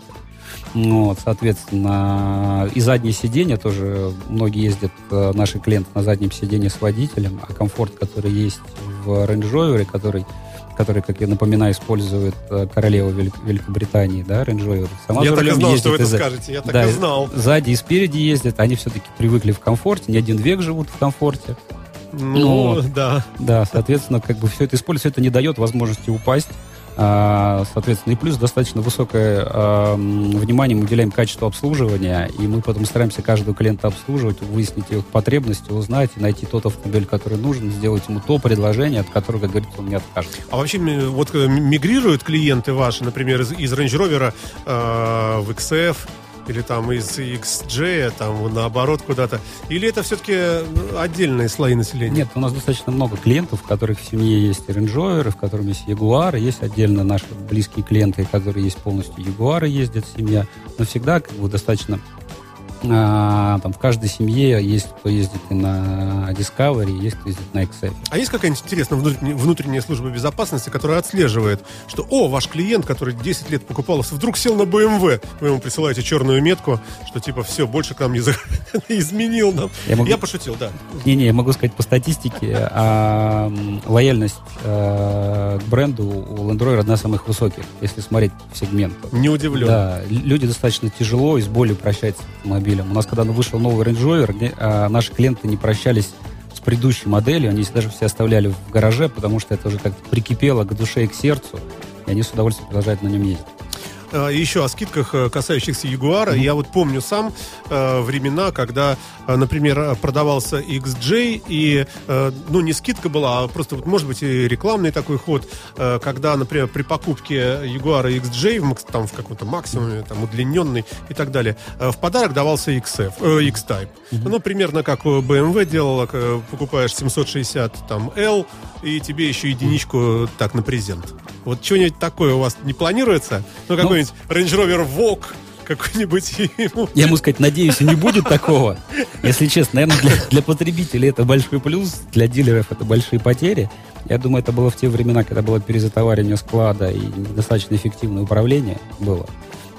Ну, вот, соответственно, и задние сиденья тоже, многие ездят, э, наши клиенты на заднем сиденье с водителем, а комфорт, который есть в Range Rover, который который, как я напоминаю, использует э, королева Велик- Великобритании, да, Range Rover. Сама я так и знал, что вы это за... скажете, я так да, и знал. Сзади и спереди ездят, они все-таки привыкли в комфорте, не один век живут в комфорте. Ну, ну да. Да, соответственно, как бы все это используется, это не дает возможности упасть соответственно, и плюс достаточно высокое а, внимание мы уделяем качеству обслуживания, и мы потом стараемся каждого клиента обслуживать, выяснить их потребности, узнать, найти тот автомобиль, который нужен, сделать ему то предложение, от которого, как говорится, он не откажется. А вообще, вот э, мигрируют клиенты ваши, например, из, из Range Rover э, в XF, или там из XJ, там наоборот куда-то? Или это все-таки ну, отдельные слои населения? Нет, у нас достаточно много клиентов, у которых в семье есть Range в котором есть Jaguar, есть отдельно наши близкие клиенты, которые есть полностью Jaguar, ездят семья. Но всегда как бы достаточно а, там в каждой семье есть кто ездит и на Discovery, есть кто ездит на XF. А есть какая-нибудь интересная внутренняя, служба безопасности, которая отслеживает, что, о, ваш клиент, который 10 лет покупал, вдруг сел на BMW, вы ему присылаете черную метку, что типа все, больше к нам не, за... изменил нам. Я, могу... я пошутил, да. Не-не, я могу сказать по статистике, а, лояльность а, к бренду у Land Rover одна из самых высоких, если смотреть в сегмент. Не удивлен. Да, люди достаточно тяжело и с болью прощаются с автомобилем. У нас, когда вышел новый Range Rover, а, наши клиенты не прощались с предыдущей моделью, они даже все оставляли в гараже, потому что это уже как-то прикипело к душе и к сердцу, и они с удовольствием продолжают на нем ездить. Э, еще о скидках, э, касающихся Ягуара. Mm-hmm. Я вот помню сам э, времена, когда, например, продавался XJ, и, ну, не скидка была, а просто, вот, может быть, и рекламный такой ход, когда, например, при покупке Ягуара XJ, там, в каком-то максимуме, там, удлиненный и так далее, в подарок давался XF, X-Type. Mm-hmm. Ну, примерно как BMW делала, покупаешь 760 там L, и тебе еще единичку так на презент. Вот что-нибудь такое у вас не планируется? Ну, какой какой-нибудь Range Rover Vogue, какой-нибудь Я ему сказать, надеюсь, не будет такого. Если честно, наверное, для, для потребителей это большой плюс, для дилеров это большие потери. Я думаю, это было в те времена, когда было перезатоваривание склада и достаточно эффективное управление было.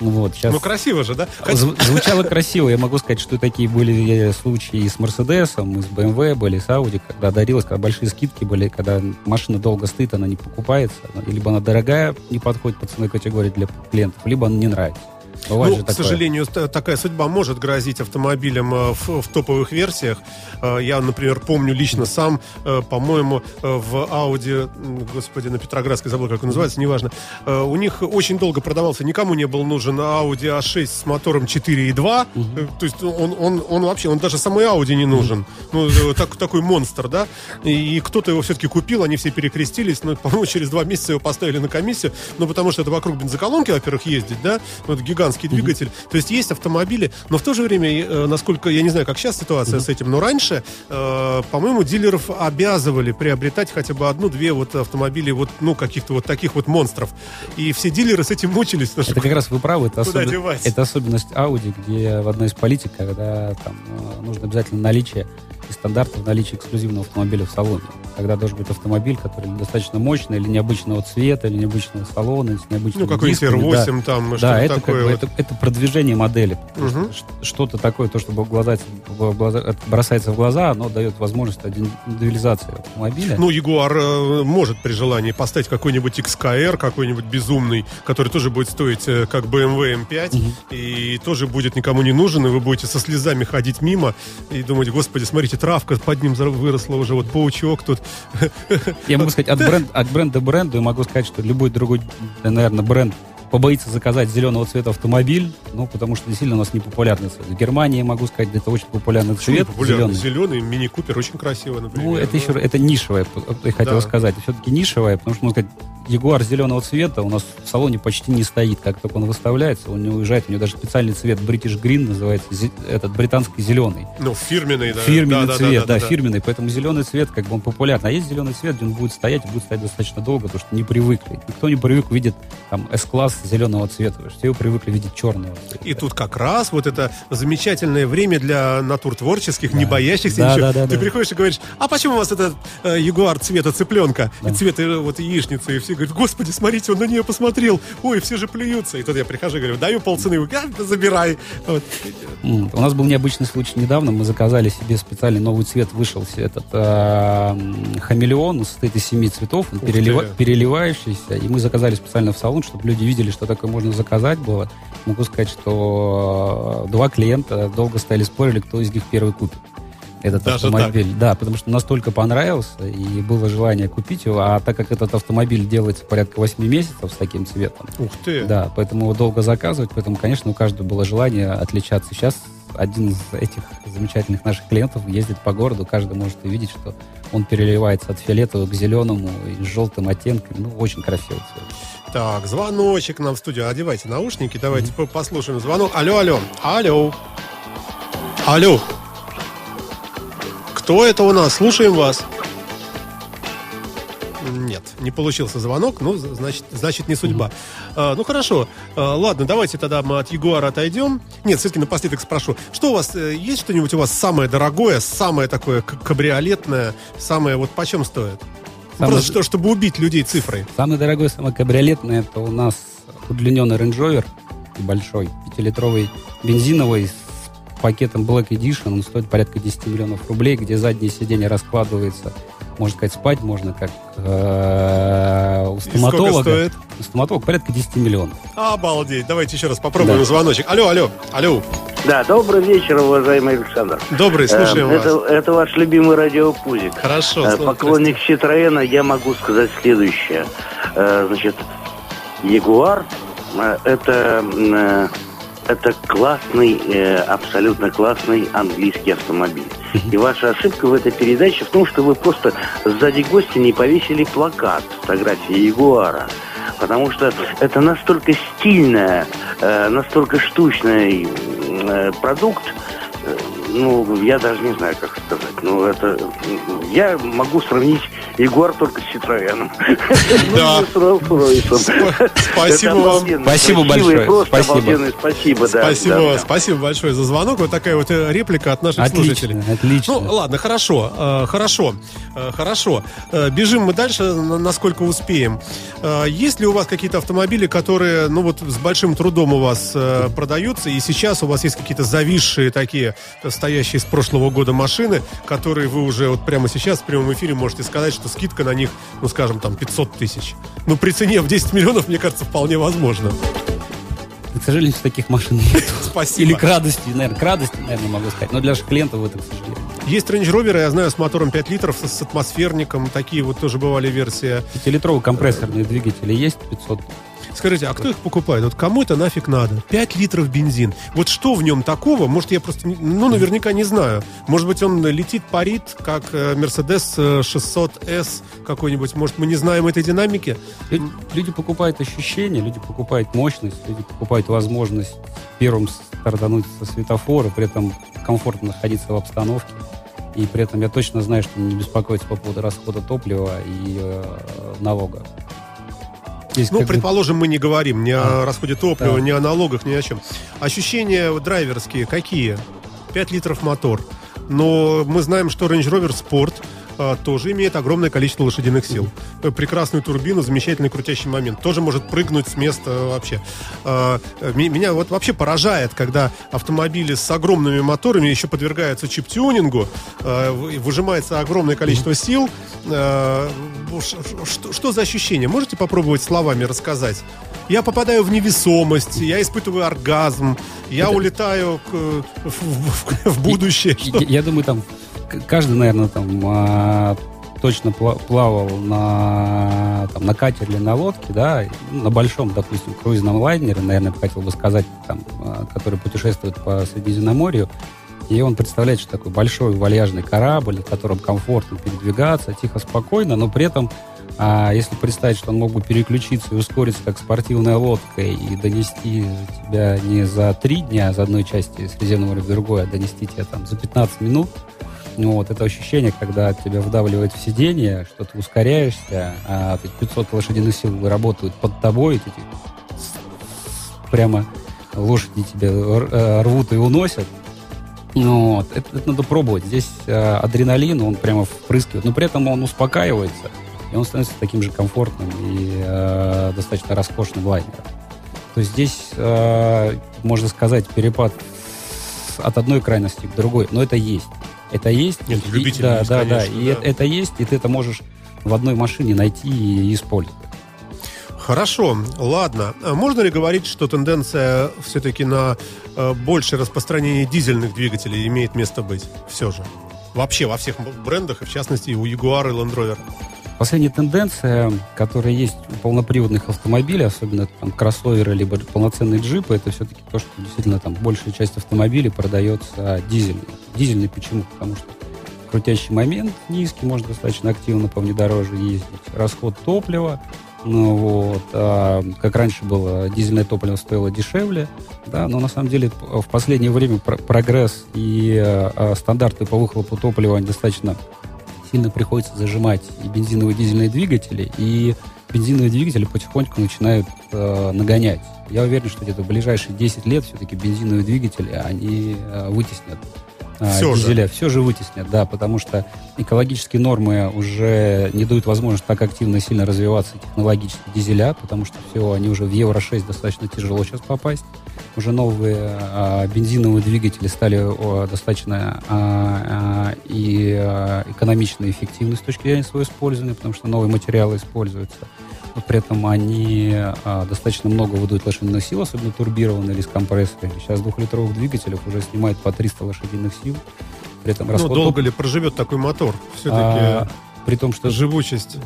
Вот, сейчас... Ну, красиво же, да? Зв- звучало красиво. Я могу сказать, что такие были случаи и с Мерседесом, и с BMW были, с Audi, когда дарилось, когда большие скидки были, когда машина долго стоит, она не покупается, либо она дорогая, не подходит по ценовой категории для клиентов, либо она не нравится. Ну, к такое. сожалению, такая судьба может грозить автомобилям э, в, в топовых версиях. Э, я, например, помню лично сам, э, по-моему, в Audi, господи, на Петроградской забыл, как он называется, неважно. У них очень долго продавался, никому не был нужен Audi A6 с мотором 4.2. Угу. То есть он, он, он вообще, он даже самой Audi не нужен. Ну, так, такой монстр, да? И кто-то его все-таки купил, они все перекрестились, но, по-моему, через два месяца его поставили на комиссию, ну, потому что это вокруг бензоколонки, во-первых, ездить, да? Вот гигантский гигантский двигатель. То есть есть автомобили, но в то же время, э, насколько, я не знаю, как сейчас ситуация с этим, но раньше, э, по-моему, дилеров обязывали приобретать хотя бы одну-две вот автомобили вот, ну, каких-то вот таких вот монстров. И все дилеры с этим мучились. Это как раз вы правы, это, особ... это особенность Audi, где в одной из политик, когда там э, нужно обязательно наличие и стандартов наличия эксклюзивного автомобиля в салоне. Когда должен быть автомобиль, который достаточно мощный, или необычного цвета, или необычного салона, с необычным Ну, какой-нибудь R8 да. там, да, это, такое. Как бы, вот. это, это продвижение модели. Угу. Что-то такое, то, что бросается в глаза, оно дает возможность индивидуализации автомобиля. Ну, Ягуар э, может при желании поставить какой-нибудь XKR, какой-нибудь безумный, который тоже будет стоить э, как BMW M5, угу. и тоже будет никому не нужен, и вы будете со слезами ходить мимо и думать, господи, смотрите, травка под ним выросла уже, вот паучок тут. Я могу сказать, от, бренд, от бренда к бренду, я могу сказать, что любой другой, наверное, бренд побоится заказать зеленого цвета автомобиль, ну, потому что действительно у нас не популярный цвет. В Германии, могу сказать, это очень популярный цвет. Популярный? Зеленый. Зеленый, мини-купер очень красиво, например. Ну, это еще, это нишевое, я хотел да. сказать. Все-таки нишевое, потому что, можно сказать, Ягуар зеленого цвета у нас в салоне почти не стоит. Как только он выставляется, он не уезжает. У него даже специальный цвет British Green называется, этот британский зеленый. Ну, фирменный, да. Фирменный Да, да, цвет, да, да, да. фирменный. Поэтому зеленый цвет, как бы он популярный. А есть зеленый цвет, где он будет стоять, и будет стоять достаточно долго, потому что не привыкли. Никто не привык видеть там S-класс зеленого цвета. Все привыкли видеть черного цвета. И тут как раз вот это замечательное время для натур творческих, не боящихся Да, ничего. да, да, Ты да. приходишь и говоришь, а почему у вас этот э, ягуар цвета цыпленка Да. и цвета э, вот яичницы? И все говорят, господи, смотрите, он на нее посмотрел. Ой, все же плюются. И тут я прихожу и говорю, даю полцены, «А, забирай. Вот. У нас был необычный случай недавно. Мы заказали себе специальный новый цвет. Вышел этот э, хамелеон, он состоит из семи цветов, он перелива- переливающийся. И мы заказали специально в салон, чтобы люди видели, что такое можно заказать было. Могу сказать, что э, два клиента долго стояли спорили, кто из них первый купит этот Даже автомобиль. Да, потому что настолько понравился, и было желание купить его. А так как этот автомобиль делается порядка 8 месяцев с таким цветом, Ух ты. да, поэтому его долго заказывать, поэтому, конечно, у каждого было желание отличаться. Сейчас один из этих замечательных наших клиентов ездит по городу, каждый может увидеть, что он переливается от фиолетового к зеленому и с желтым оттенком. Ну, очень красивый цвет. Так, звоночек нам в студию. Одевайте наушники, давайте по- послушаем звонок. Алло, алло. Алло. Алло. Кто это у нас? Слушаем вас. Нет, не получился звонок, ну, значит, значит не судьба. А, ну, хорошо. А, ладно, давайте тогда мы от Ягуара отойдем. Нет, все-таки напоследок спрошу. Что у вас, э, есть что-нибудь у вас самое дорогое, самое такое кабриолетное, самое вот почем стоит? Ну, Самое- Просто что, чтобы убить людей цифрой. Самый дорогой, самый кабриолетный, это у нас удлиненный Rover, большой, пятилитровый, бензиновый, с пакетом Black Edition, он стоит порядка 10 миллионов рублей, где заднее сиденье раскладывается, можно сказать, спать можно, как э, у И сколько стоматолога. стоит? У стоматолога порядка 10 миллионов. Обалдеть. Давайте еще раз попробуем Да. звоночек. Алло, алло, алло. Да, добрый вечер, уважаемый Александр. Добрый, слушаем Э, вас. это, это ваш любимый радиопузик. Хорошо. Э, Поклонник Citroёна, я могу сказать следующее. Э, Значит, Ягуар э, это, э, это классный, э, абсолютно классный английский автомобиль. И ваша ошибка в этой передаче в том, что вы просто сзади гостя не повесили плакат с фотографией Ягуара. Потому что это настолько стильная, э, настолько штучный э, продукт, э, ну, я даже не знаю, как сказать. Ну, это... Я могу сравнить Ягуар только с Citroёном. Да. Ну, с Спасибо вам. Спасибо большое. Спасибо. Спасибо, да. Спасибо, спасибо большое за звонок. Вот такая вот э, реплика от наших слушателей. Отлично. Ну, ладно, хорошо, э, хорошо, э, хорошо. Бежим мы дальше, на- насколько успеем. Есть ли у вас какие-то автомобили, которые, ну вот, с большим трудом у вас продаются, и сейчас у вас есть какие-то зависшие такие, э, стоящие с прошлого года машины, которые вы уже вот прямо сейчас в прямом эфире можете сказать, что скидка на них, ну, скажем, там, 500 тысяч. Ну, при цене в 10 миллионов, мне кажется, вполне возможно. К сожалению, таких машин нет. Спасибо. Или к радости, наверное, к радости, наверное, могу сказать. Но для наших клиентов это, к сожалению. Есть Range Rover, я знаю, с мотором 5 литров, с, с атмосферником. Такие вот тоже бывали версии. Пятилитровые компрессорные двигатели есть 500. Скажите, а кто их покупает? Вот кому это нафиг надо? 5 литров бензин. Вот что в нем такого? Может, я просто, ну, наверняка не знаю. Может быть, он летит, парит, как э, Mercedes э, 600S какой-нибудь. Может, мы не знаем этой динамики? Люди покупают ощущения, люди покупают мощность, люди покупают возможность первым стартануть со светофора, при этом комфортно находиться в обстановке. И при этом я точно знаю, что не беспокоиться по поводу расхода топлива и э, налога. Здесь Ну, как бы- предположим, мы не говорим ни о А, расходе топлива, да. ни о налогах, ни о чем. Ощущения драйверские какие? 5 литров мотор. Но мы знаем, что Range Rover Sport тоже имеет огромное количество лошадиных сил. Э, Прекрасную турбину, замечательный крутящий момент. Тоже может прыгнуть с места вообще. А, э, Меня вот вообще поражает, когда автомобили с огромными моторами еще подвергаются чип-тюнингу, э, в- выжимается огромное количество сил. Э, Что, что за ощущение? Можете попробовать словами рассказать? Я попадаю в невесомость, я испытываю оргазм, я улетаю к- в, в- в будущее. Я, я думаю, там каждый, наверное, там а, точно пла- плавал на, там, на катере на лодке, да, ну, на большом, допустим, круизном лайнере, наверное, хотел бы сказать, там, а, который путешествует по Средиземноморью, и он представляет, что такой большой вальяжный корабль, в котором комфортно передвигаться, тихо, спокойно, но при этом А если представить, что он мог бы переключиться и ускориться как спортивная лодка и донести тебя не за три дня из одной части Средиземного моря в другое, а донести тебя там за 15 минут, ну, вот это ощущение, когда тебя вдавливает в сиденье, что ты ускоряешься, а 500 лошадиных сил работают под тобой, ты прямо лошади тебя э, рвут и уносят. Ну, вот. это, это надо пробовать. Здесь э, адреналин, он прямо впрыскивает, но при этом он успокаивается, и он становится таким же комфортным и э, достаточно роскошным лайнером. То есть здесь, э, можно сказать, перепад от одной крайности к другой, но это есть. Это есть. Нет, и, любители да, да, конечно, да. И да. Это, это есть, и ты это можешь в одной машине найти и использовать. Хорошо, ладно. А можно ли говорить, что тенденция все-таки на э, большее распространение дизельных двигателей имеет место быть? Все же. Вообще во всех брендах, и в частности и у Jaguar и Land Rover. Последняя тенденция, которая есть у полноприводных автомобилей, особенно там кроссоверы либо полноценные джипы, это все-таки то, что действительно там большая часть автомобилей продается дизельный. Дизельный почему? Потому что крутящий момент низкий, можно достаточно активно по внедорожью ездить. Расход топлива, ну вот, а, как раньше было, дизельное топливо стоило дешевле, да, но на самом деле в последнее время про- прогресс и а, стандарты по выхлопу топлива они достаточно сильно приходится зажимать и бензиновые и дизельные двигатели, и бензиновые двигатели потихоньку начинают э, нагонять. Я уверен, что где-то в ближайшие 10 лет все-таки бензиновые двигатели, они э, вытеснят э, Всё же. дизеля. Все же вытеснят, да, потому что экологические нормы уже не дают возможность так активно и сильно развиваться технологически дизеля, потому что все, они уже в Евро-6 достаточно тяжело сейчас попасть. Уже новые а, бензиновые двигатели стали достаточно а, а, и экономично и эффективны с точки зрения своего использования, потому что новые материалы используются. Но при этом они достаточно много выдают лошадиных сил, особенно турбированные или с компрессорами. Сейчас двухлитровых двигателей уже снимает по 300 лошадиных сил. При этом Ну, расход долго ли проживет такой мотор? Все-таки а, при том, что живучесть.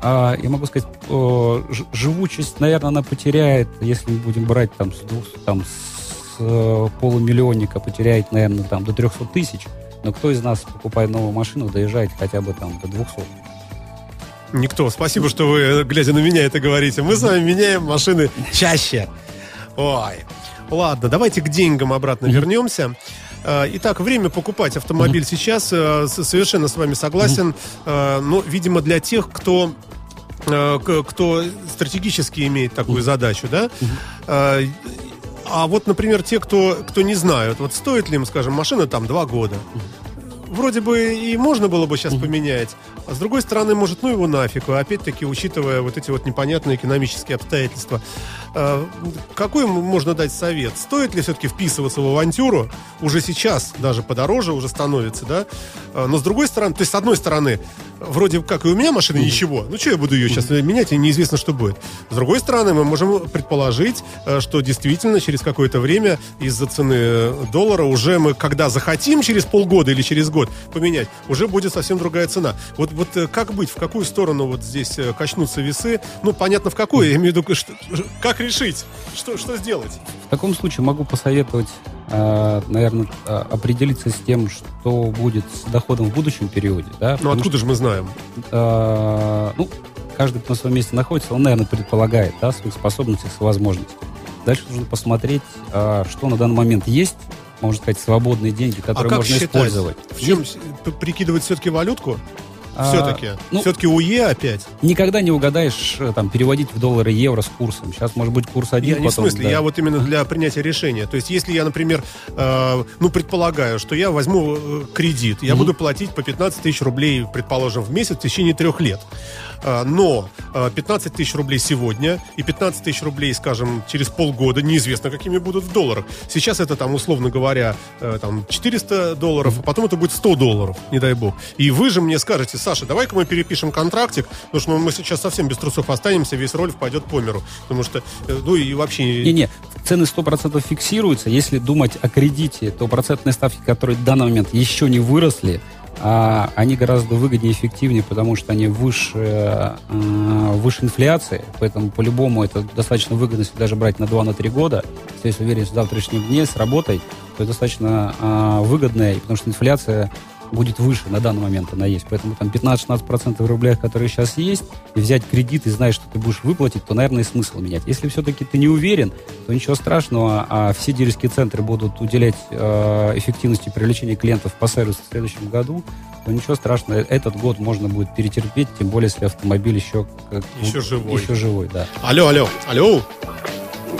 А, я могу сказать, о, живучесть, наверное, она потеряет, если мы будем брать там с, двух, там, с э, полумиллионника, потеряет, наверное, там до 300 тысяч. Но кто из нас, покупая новую машину, доезжает хотя бы там до 200? Никто. Спасибо, что вы, глядя на меня, это говорите. Мы с вами меняем машины чаще. Ой. Ладно, давайте к деньгам обратно вернемся. Э, Итак, время покупать автомобиль сейчас. э, Совершенно с вами согласен. Э, Но, видимо, для тех, кто э, кто стратегически имеет такую задачу, да? Э, А вот, например, те, кто, кто не знают, вот стоит ли им, скажем, машина там два года, вроде бы и можно было бы сейчас поменять, а с другой стороны, может, ну его нафиг, опять-таки, учитывая вот эти вот непонятные экономические обстоятельства. Э, Какой можно дать совет? Стоит ли все-таки вписываться в авантюру? Уже сейчас даже подороже уже становится, да? Э, Но с другой стороны, то есть с одной стороны, вроде как и у меня машина ничего, ну что я буду ее сейчас менять, и неизвестно, что будет. С другой стороны, мы можем предположить, э, что действительно через какое-то время из-за цены э, доллара уже мы, когда захотим через полгода или через год поменять, уже будет совсем другая цена. Вот, вот э, как быть, в какую сторону вот здесь э, качнутся весы? Ну, понятно, в какую, я имею в виду, что- как решить, что, что сделать? В таком случае могу посоветовать, э, наверное, определиться с тем, что будет с доходом в будущем периоде. Да? Ну, откуда же мы знаем? э, ну, каждый, кто на своем месте находится, он, наверное, предполагает да, своих способностях, своих возможностей. Дальше нужно посмотреть, что на данный момент есть, можно сказать, свободные деньги, которые а можно считать? использовать. В чем прикидывать все-таки валютку? А, Все-таки. ну- Все-таки УЕ опять. Никогда не угадаешь, э, там, переводить в доллары евро с курсом. Сейчас может быть курс один, Я не в потом, смысле, да. я вот именно для принятия решения. То есть, если я, например, э, ну, предполагаю, что я возьму э, кредит, я Мгм. буду платить по 15 тысяч рублей, предположим, в месяц в течение трех лет. Э, но э, 15 тысяч рублей сегодня и 15 тысяч рублей, скажем, через полгода, неизвестно, какими будут в долларах. Сейчас это, там, условно говоря, там, 400 долларов, а потом это будет 100 долларов, не дай бог. И вы же мне скажете, Саша, давай-ка мы перепишем контрактик, потому что мы сейчас совсем без трусов останемся, весь роль пойдет по миру. Потому что, э, ну и вообще... Не-не, цены 100% фиксируются. Если думать о кредите, то процентные ставки, которые в данный момент еще не выросли, а, они гораздо выгоднее и эффективнее, потому что они выше, э, выше инфляции. Поэтому по-любому это достаточно выгодно, если даже брать на 2-3 года. Если есть уверенность в завтрашнем дне с работой, то это достаточно а, выгодно, потому что инфляция будет выше, на данный момент она есть. Поэтому там 15-16% в рублях, которые сейчас есть, и взять кредит и знаешь, что ты будешь выплатить, то, наверное, и смысл менять. Если все-таки ты не уверен, то ничего страшного, а все дилерские центры будут уделять э, эффективности привлечения клиентов по сервису в следующем году, то ничего страшного, этот год можно будет перетерпеть, тем более, если автомобиль еще... Как, Еще живой. Еще живой, да. Алло, алло, алло.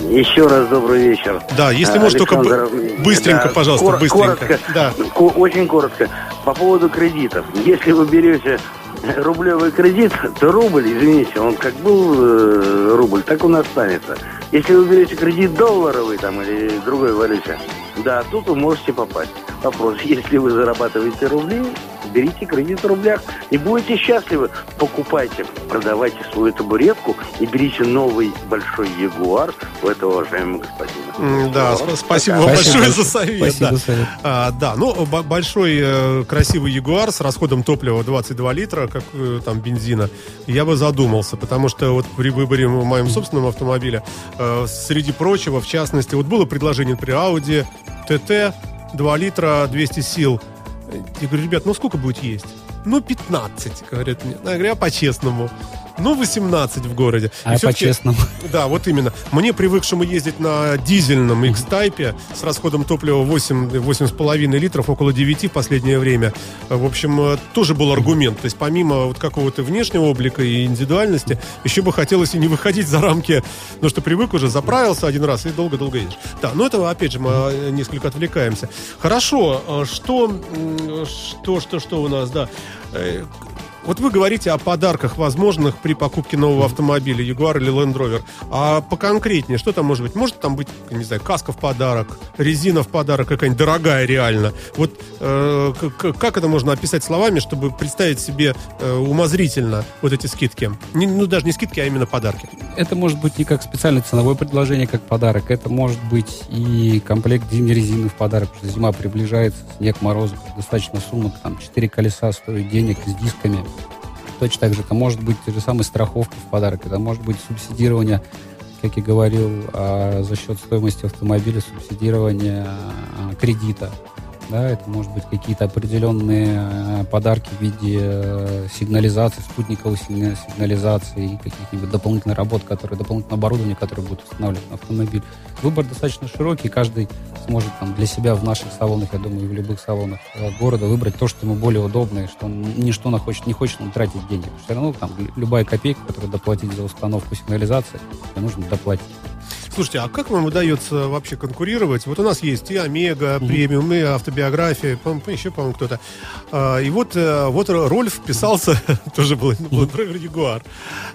Еще раз добрый вечер. Да, если А, можно, только Александр, быстренько, да, пожалуйста, кор- быстренько. Коротко, Да. очень коротко. По поводу кредитов. Если вы берете рублевый кредит, то рубль, извините, он как был э, рубль, так он останется. Если вы берете кредит долларовый там или другой валюте, да, тут вы можете попасть. Вопрос, если вы зарабатываете рубли, берите кредит в рублях и будете счастливы. Покупайте, продавайте свою табуретку и берите новый большой Ягуар у этого уважаемого господина. Да, Вот. сп- спасибо вам Спасибо большое за совет. Спасибо да. совет. А, да, ну, б- большой э, красивый Ягуар с расходом топлива 22 литра, как э, там бензина, я бы задумался, потому что вот при выборе моим собственным автомобиля, э, среди прочего, в частности, вот было предложение при Audi TT 2 литра 200 сил. Я говорю, ребят, ну сколько будет есть? Ну, 15, говорят мне. Я говорю, а по-честному? Ну, 18 в городе. А по-честному. да, вот именно. Мне, привыкшему ездить на дизельном X-Type с расходом топлива 8, 8,5 литров, около 9 в последнее время, в общем, э, тоже был аргумент. То есть помимо вот какого-то внешнего облика и индивидуальности, еще бы хотелось и не выходить за рамки, ну что привык уже, заправился один раз и долго-долго едешь. Да, но это, опять же, мы э, несколько отвлекаемся. Хорошо, э, что, что, что, что у нас, да. Вот вы говорите о подарках возможных при покупке нового автомобиля, Jaguar или Land Rover. А поконкретнее, что там может быть? Может там быть, не знаю, каска в подарок, резина в подарок какая-нибудь дорогая реально. Вот э, как это можно описать словами, чтобы представить себе э, умозрительно вот эти скидки? Не- ну, даже не скидки, а именно подарки. Это может быть и как специальное ценовое предложение, как подарок. Это может быть и комплект зимней резины в подарок, потому что зима приближается, снег, морозы, достаточно сумок, там 4 колеса стоят денег с дисками. Точно так же это может быть те же самые страховка в подарок, это может быть субсидирование, как я говорил, а, за счет стоимости автомобиля, субсидирование а, кредита. Да, это может быть какие-то определенные э, подарки в виде э, сигнализации, спутниковой сигна- сигнализации и каких-нибудь дополнительных работ, которые, дополнительное оборудование, которое будет устанавливать на автомобиль. Выбор достаточно широкий, каждый сможет там, для себя в наших салонах, я думаю, и в любых салонах э, города выбрать то, что ему более удобно, и что он ничто на хочет, не хочет он тратить деньги. Все равно там любая копейка, которую доплатить за установку сигнализации, нужно доплатить. Слушайте, а как вам удается вообще конкурировать? Вот у нас есть и Омега, премиум, и автобиография, по- еще, по-моему, кто-то. А, и вот, э, вот Рольф вписался, тоже был Land Rover Jaguar.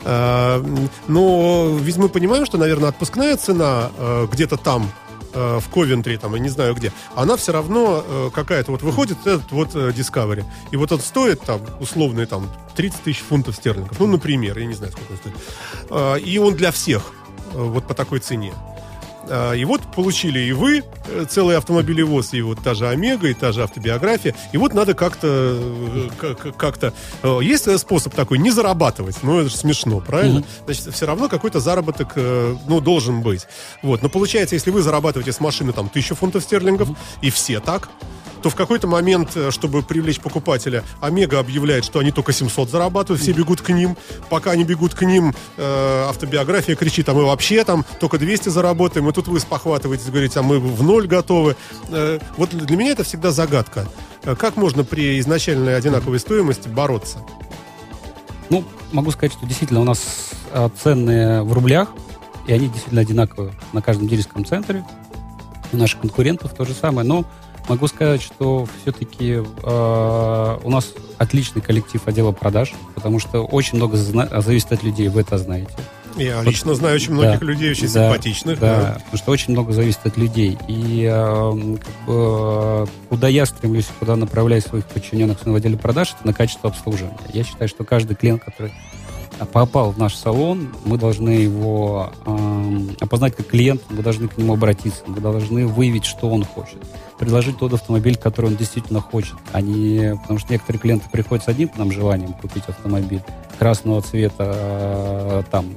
А, но ведь мы понимаем, что, наверное, отпускная цена э, где-то там, э, в Ковентри, там, я не знаю где, она все равно э, какая-то, вот выходит этот вот э, Discovery, и вот он стоит там, условные там, 30 тысяч фунтов стерлингов, ну, например, я не знаю, сколько он стоит. А, и он для всех, э, вот по такой цене. А, И вот получили и вы э, целый автомобилевоз, и вот та же Омега, и та же автобиография. И вот надо как-то, э, как- как-то... э, Есть э, способ такой, не зарабатывать, ну это же смешно, правильно? Мгм. Значит, все равно какой-то заработок, э, ну, должен быть. Вот, но получается, если вы зарабатываете с машины там тысячу фунтов стерлингов, и все так, то в какой-то момент, э, чтобы привлечь покупателя, Омега объявляет, что они только 700 зарабатывают, все бегут к ним. Пока они бегут к ним, э, автобиография кричит, а мы вообще там только 200 заработаем. И тут вы спохватываетесь, говорите, а мы в ноль готовы. Э, вот для меня это всегда загадка. Э, Как можно при изначальной одинаковой стоимости бороться? Ну, могу сказать, что действительно у нас а, цены в рублях, и они действительно одинаковые на каждом дилерском центре. У наших конкурентов то же самое. Но могу сказать, что все-таки у нас отличный коллектив отдела продаж, потому что очень много зависит от людей, вы это знаете. Я лично знаю очень многих Да. людей, очень Да, симпатичных. Да, да. потому что очень много зависит от людей. И э, э, куда я стремлюсь, куда направляю своих подчиненных в отделе продаж, это на качество обслуживания. Я считаю, что каждый клиент, который попал в наш салон, мы должны его эм, опознать как клиент, мы должны к нему обратиться, мы должны выявить, что он хочет. Предложить тот автомобиль, который он действительно хочет, а не... Потому что некоторые клиенты приходят с одним нам желанием купить автомобиль красного цвета, э, там,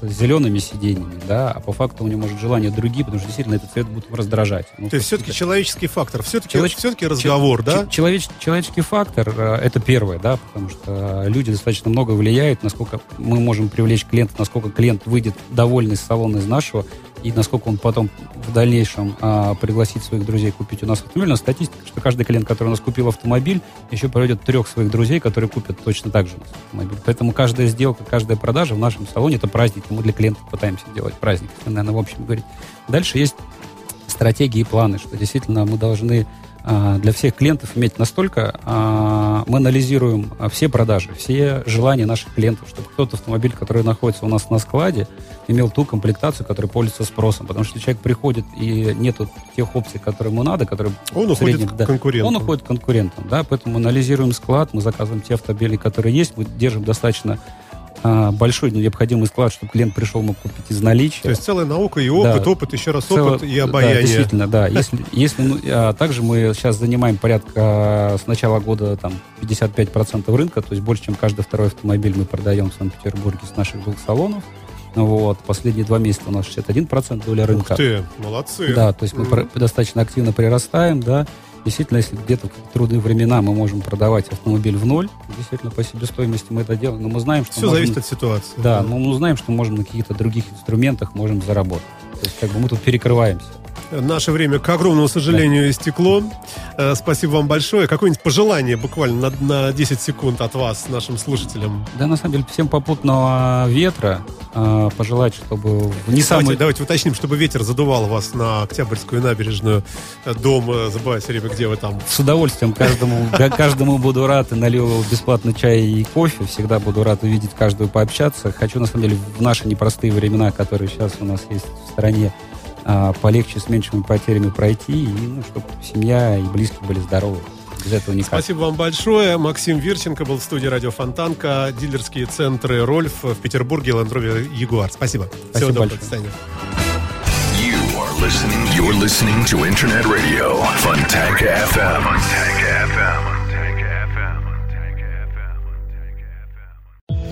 с зелеными сиденьями, да, а по факту у него может желание другие, потому что действительно этот цвет будет раздражать. Ну, То есть все-таки человеческий фактор, все-таки Человеч- все-таки разговор, да? Человеч- человеческий фактор э, это первое, да, потому что люди достаточно много влияют, насколько мы можем привлечь клиента, насколько клиент выйдет довольный с салона из нашего, и насколько он потом в дальнейшем а, пригласит своих друзей купить у нас автомобиль. Статистика, что каждый клиент, который у нас купил автомобиль, еще проведет трех своих друзей, которые купят точно так же автомобиль. Поэтому каждая сделка, каждая продажа в нашем салоне это праздник. Мы для клиентов пытаемся делать праздник, наверное, в общем говорить. Дальше есть стратегии и планы, что действительно мы должны для всех клиентов иметь настолько, а, мы анализируем а, все продажи, все желания наших клиентов, чтобы тот автомобиль, который находится у нас на складе, имел ту комплектацию, которая пользуется спросом. Потому что человек приходит и нету тех опций, которые ему надо, которые Он уходит среднем, к да, конкурентам. он уходит к конкурентам, да, поэтому анализируем склад, мы заказываем те автомобили, которые есть, мы держим достаточно а, большой необходимый склад, чтобы клиент пришел, мог купить из наличия. То есть целая наука и опыт, Да. опыт, еще раз Цело- опыт и Да, обаяние. действительно, да. Если, если, ну, а также мы сейчас занимаем порядка а, с начала года там 55% рынка, то есть больше, чем каждый второй автомобиль мы продаем в Санкт-Петербурге с наших двух салонов. Вот. Последние два месяца у нас 61% доля рынка. Ух ты, молодцы. Да, то есть мы про- достаточно активно прирастаем, да. Действительно, если где-то в трудные времена мы можем продавать автомобиль в ноль, действительно, по себестоимости мы это делаем, но мы знаем, что Все можем- зависит от ситуации. Да, но мы знаем, что можем на каких-то других инструментах можем заработать. То есть как бы мы тут перекрываемся. Наше время, к огромному сожалению, истекло. Э, Спасибо вам большое. Какое-нибудь пожелание буквально на, на 10 секунд от вас, нашим слушателям? Да, на самом деле, всем попутного ветра. э, пожелать, чтобы не Давайте, самый... давайте уточним, чтобы ветер задувал вас на Октябрьскую набережную. Э, Дом, забываю все время, где вы там. С удовольствием каждому, ка- каждому буду рад и налью бесплатно чай и кофе. Всегда буду рад увидеть каждую, пообщаться. Хочу, на самом деле, в наши непростые времена, которые сейчас у нас есть в стране, а, полегче, с меньшими потерями пройти, и ну, чтобы семья и близкие были здоровы. Без этого никак. Спасибо вам большое. Максим Вирченко был в студии радио Фонтанка. Дилерские центры Рольф в Петербурге, Land Rover Jaguar. Спасибо. Всего Спасибо доброго. большое. Listening. You're listening to Internet Radio Fontanka FM. Fontanka FM.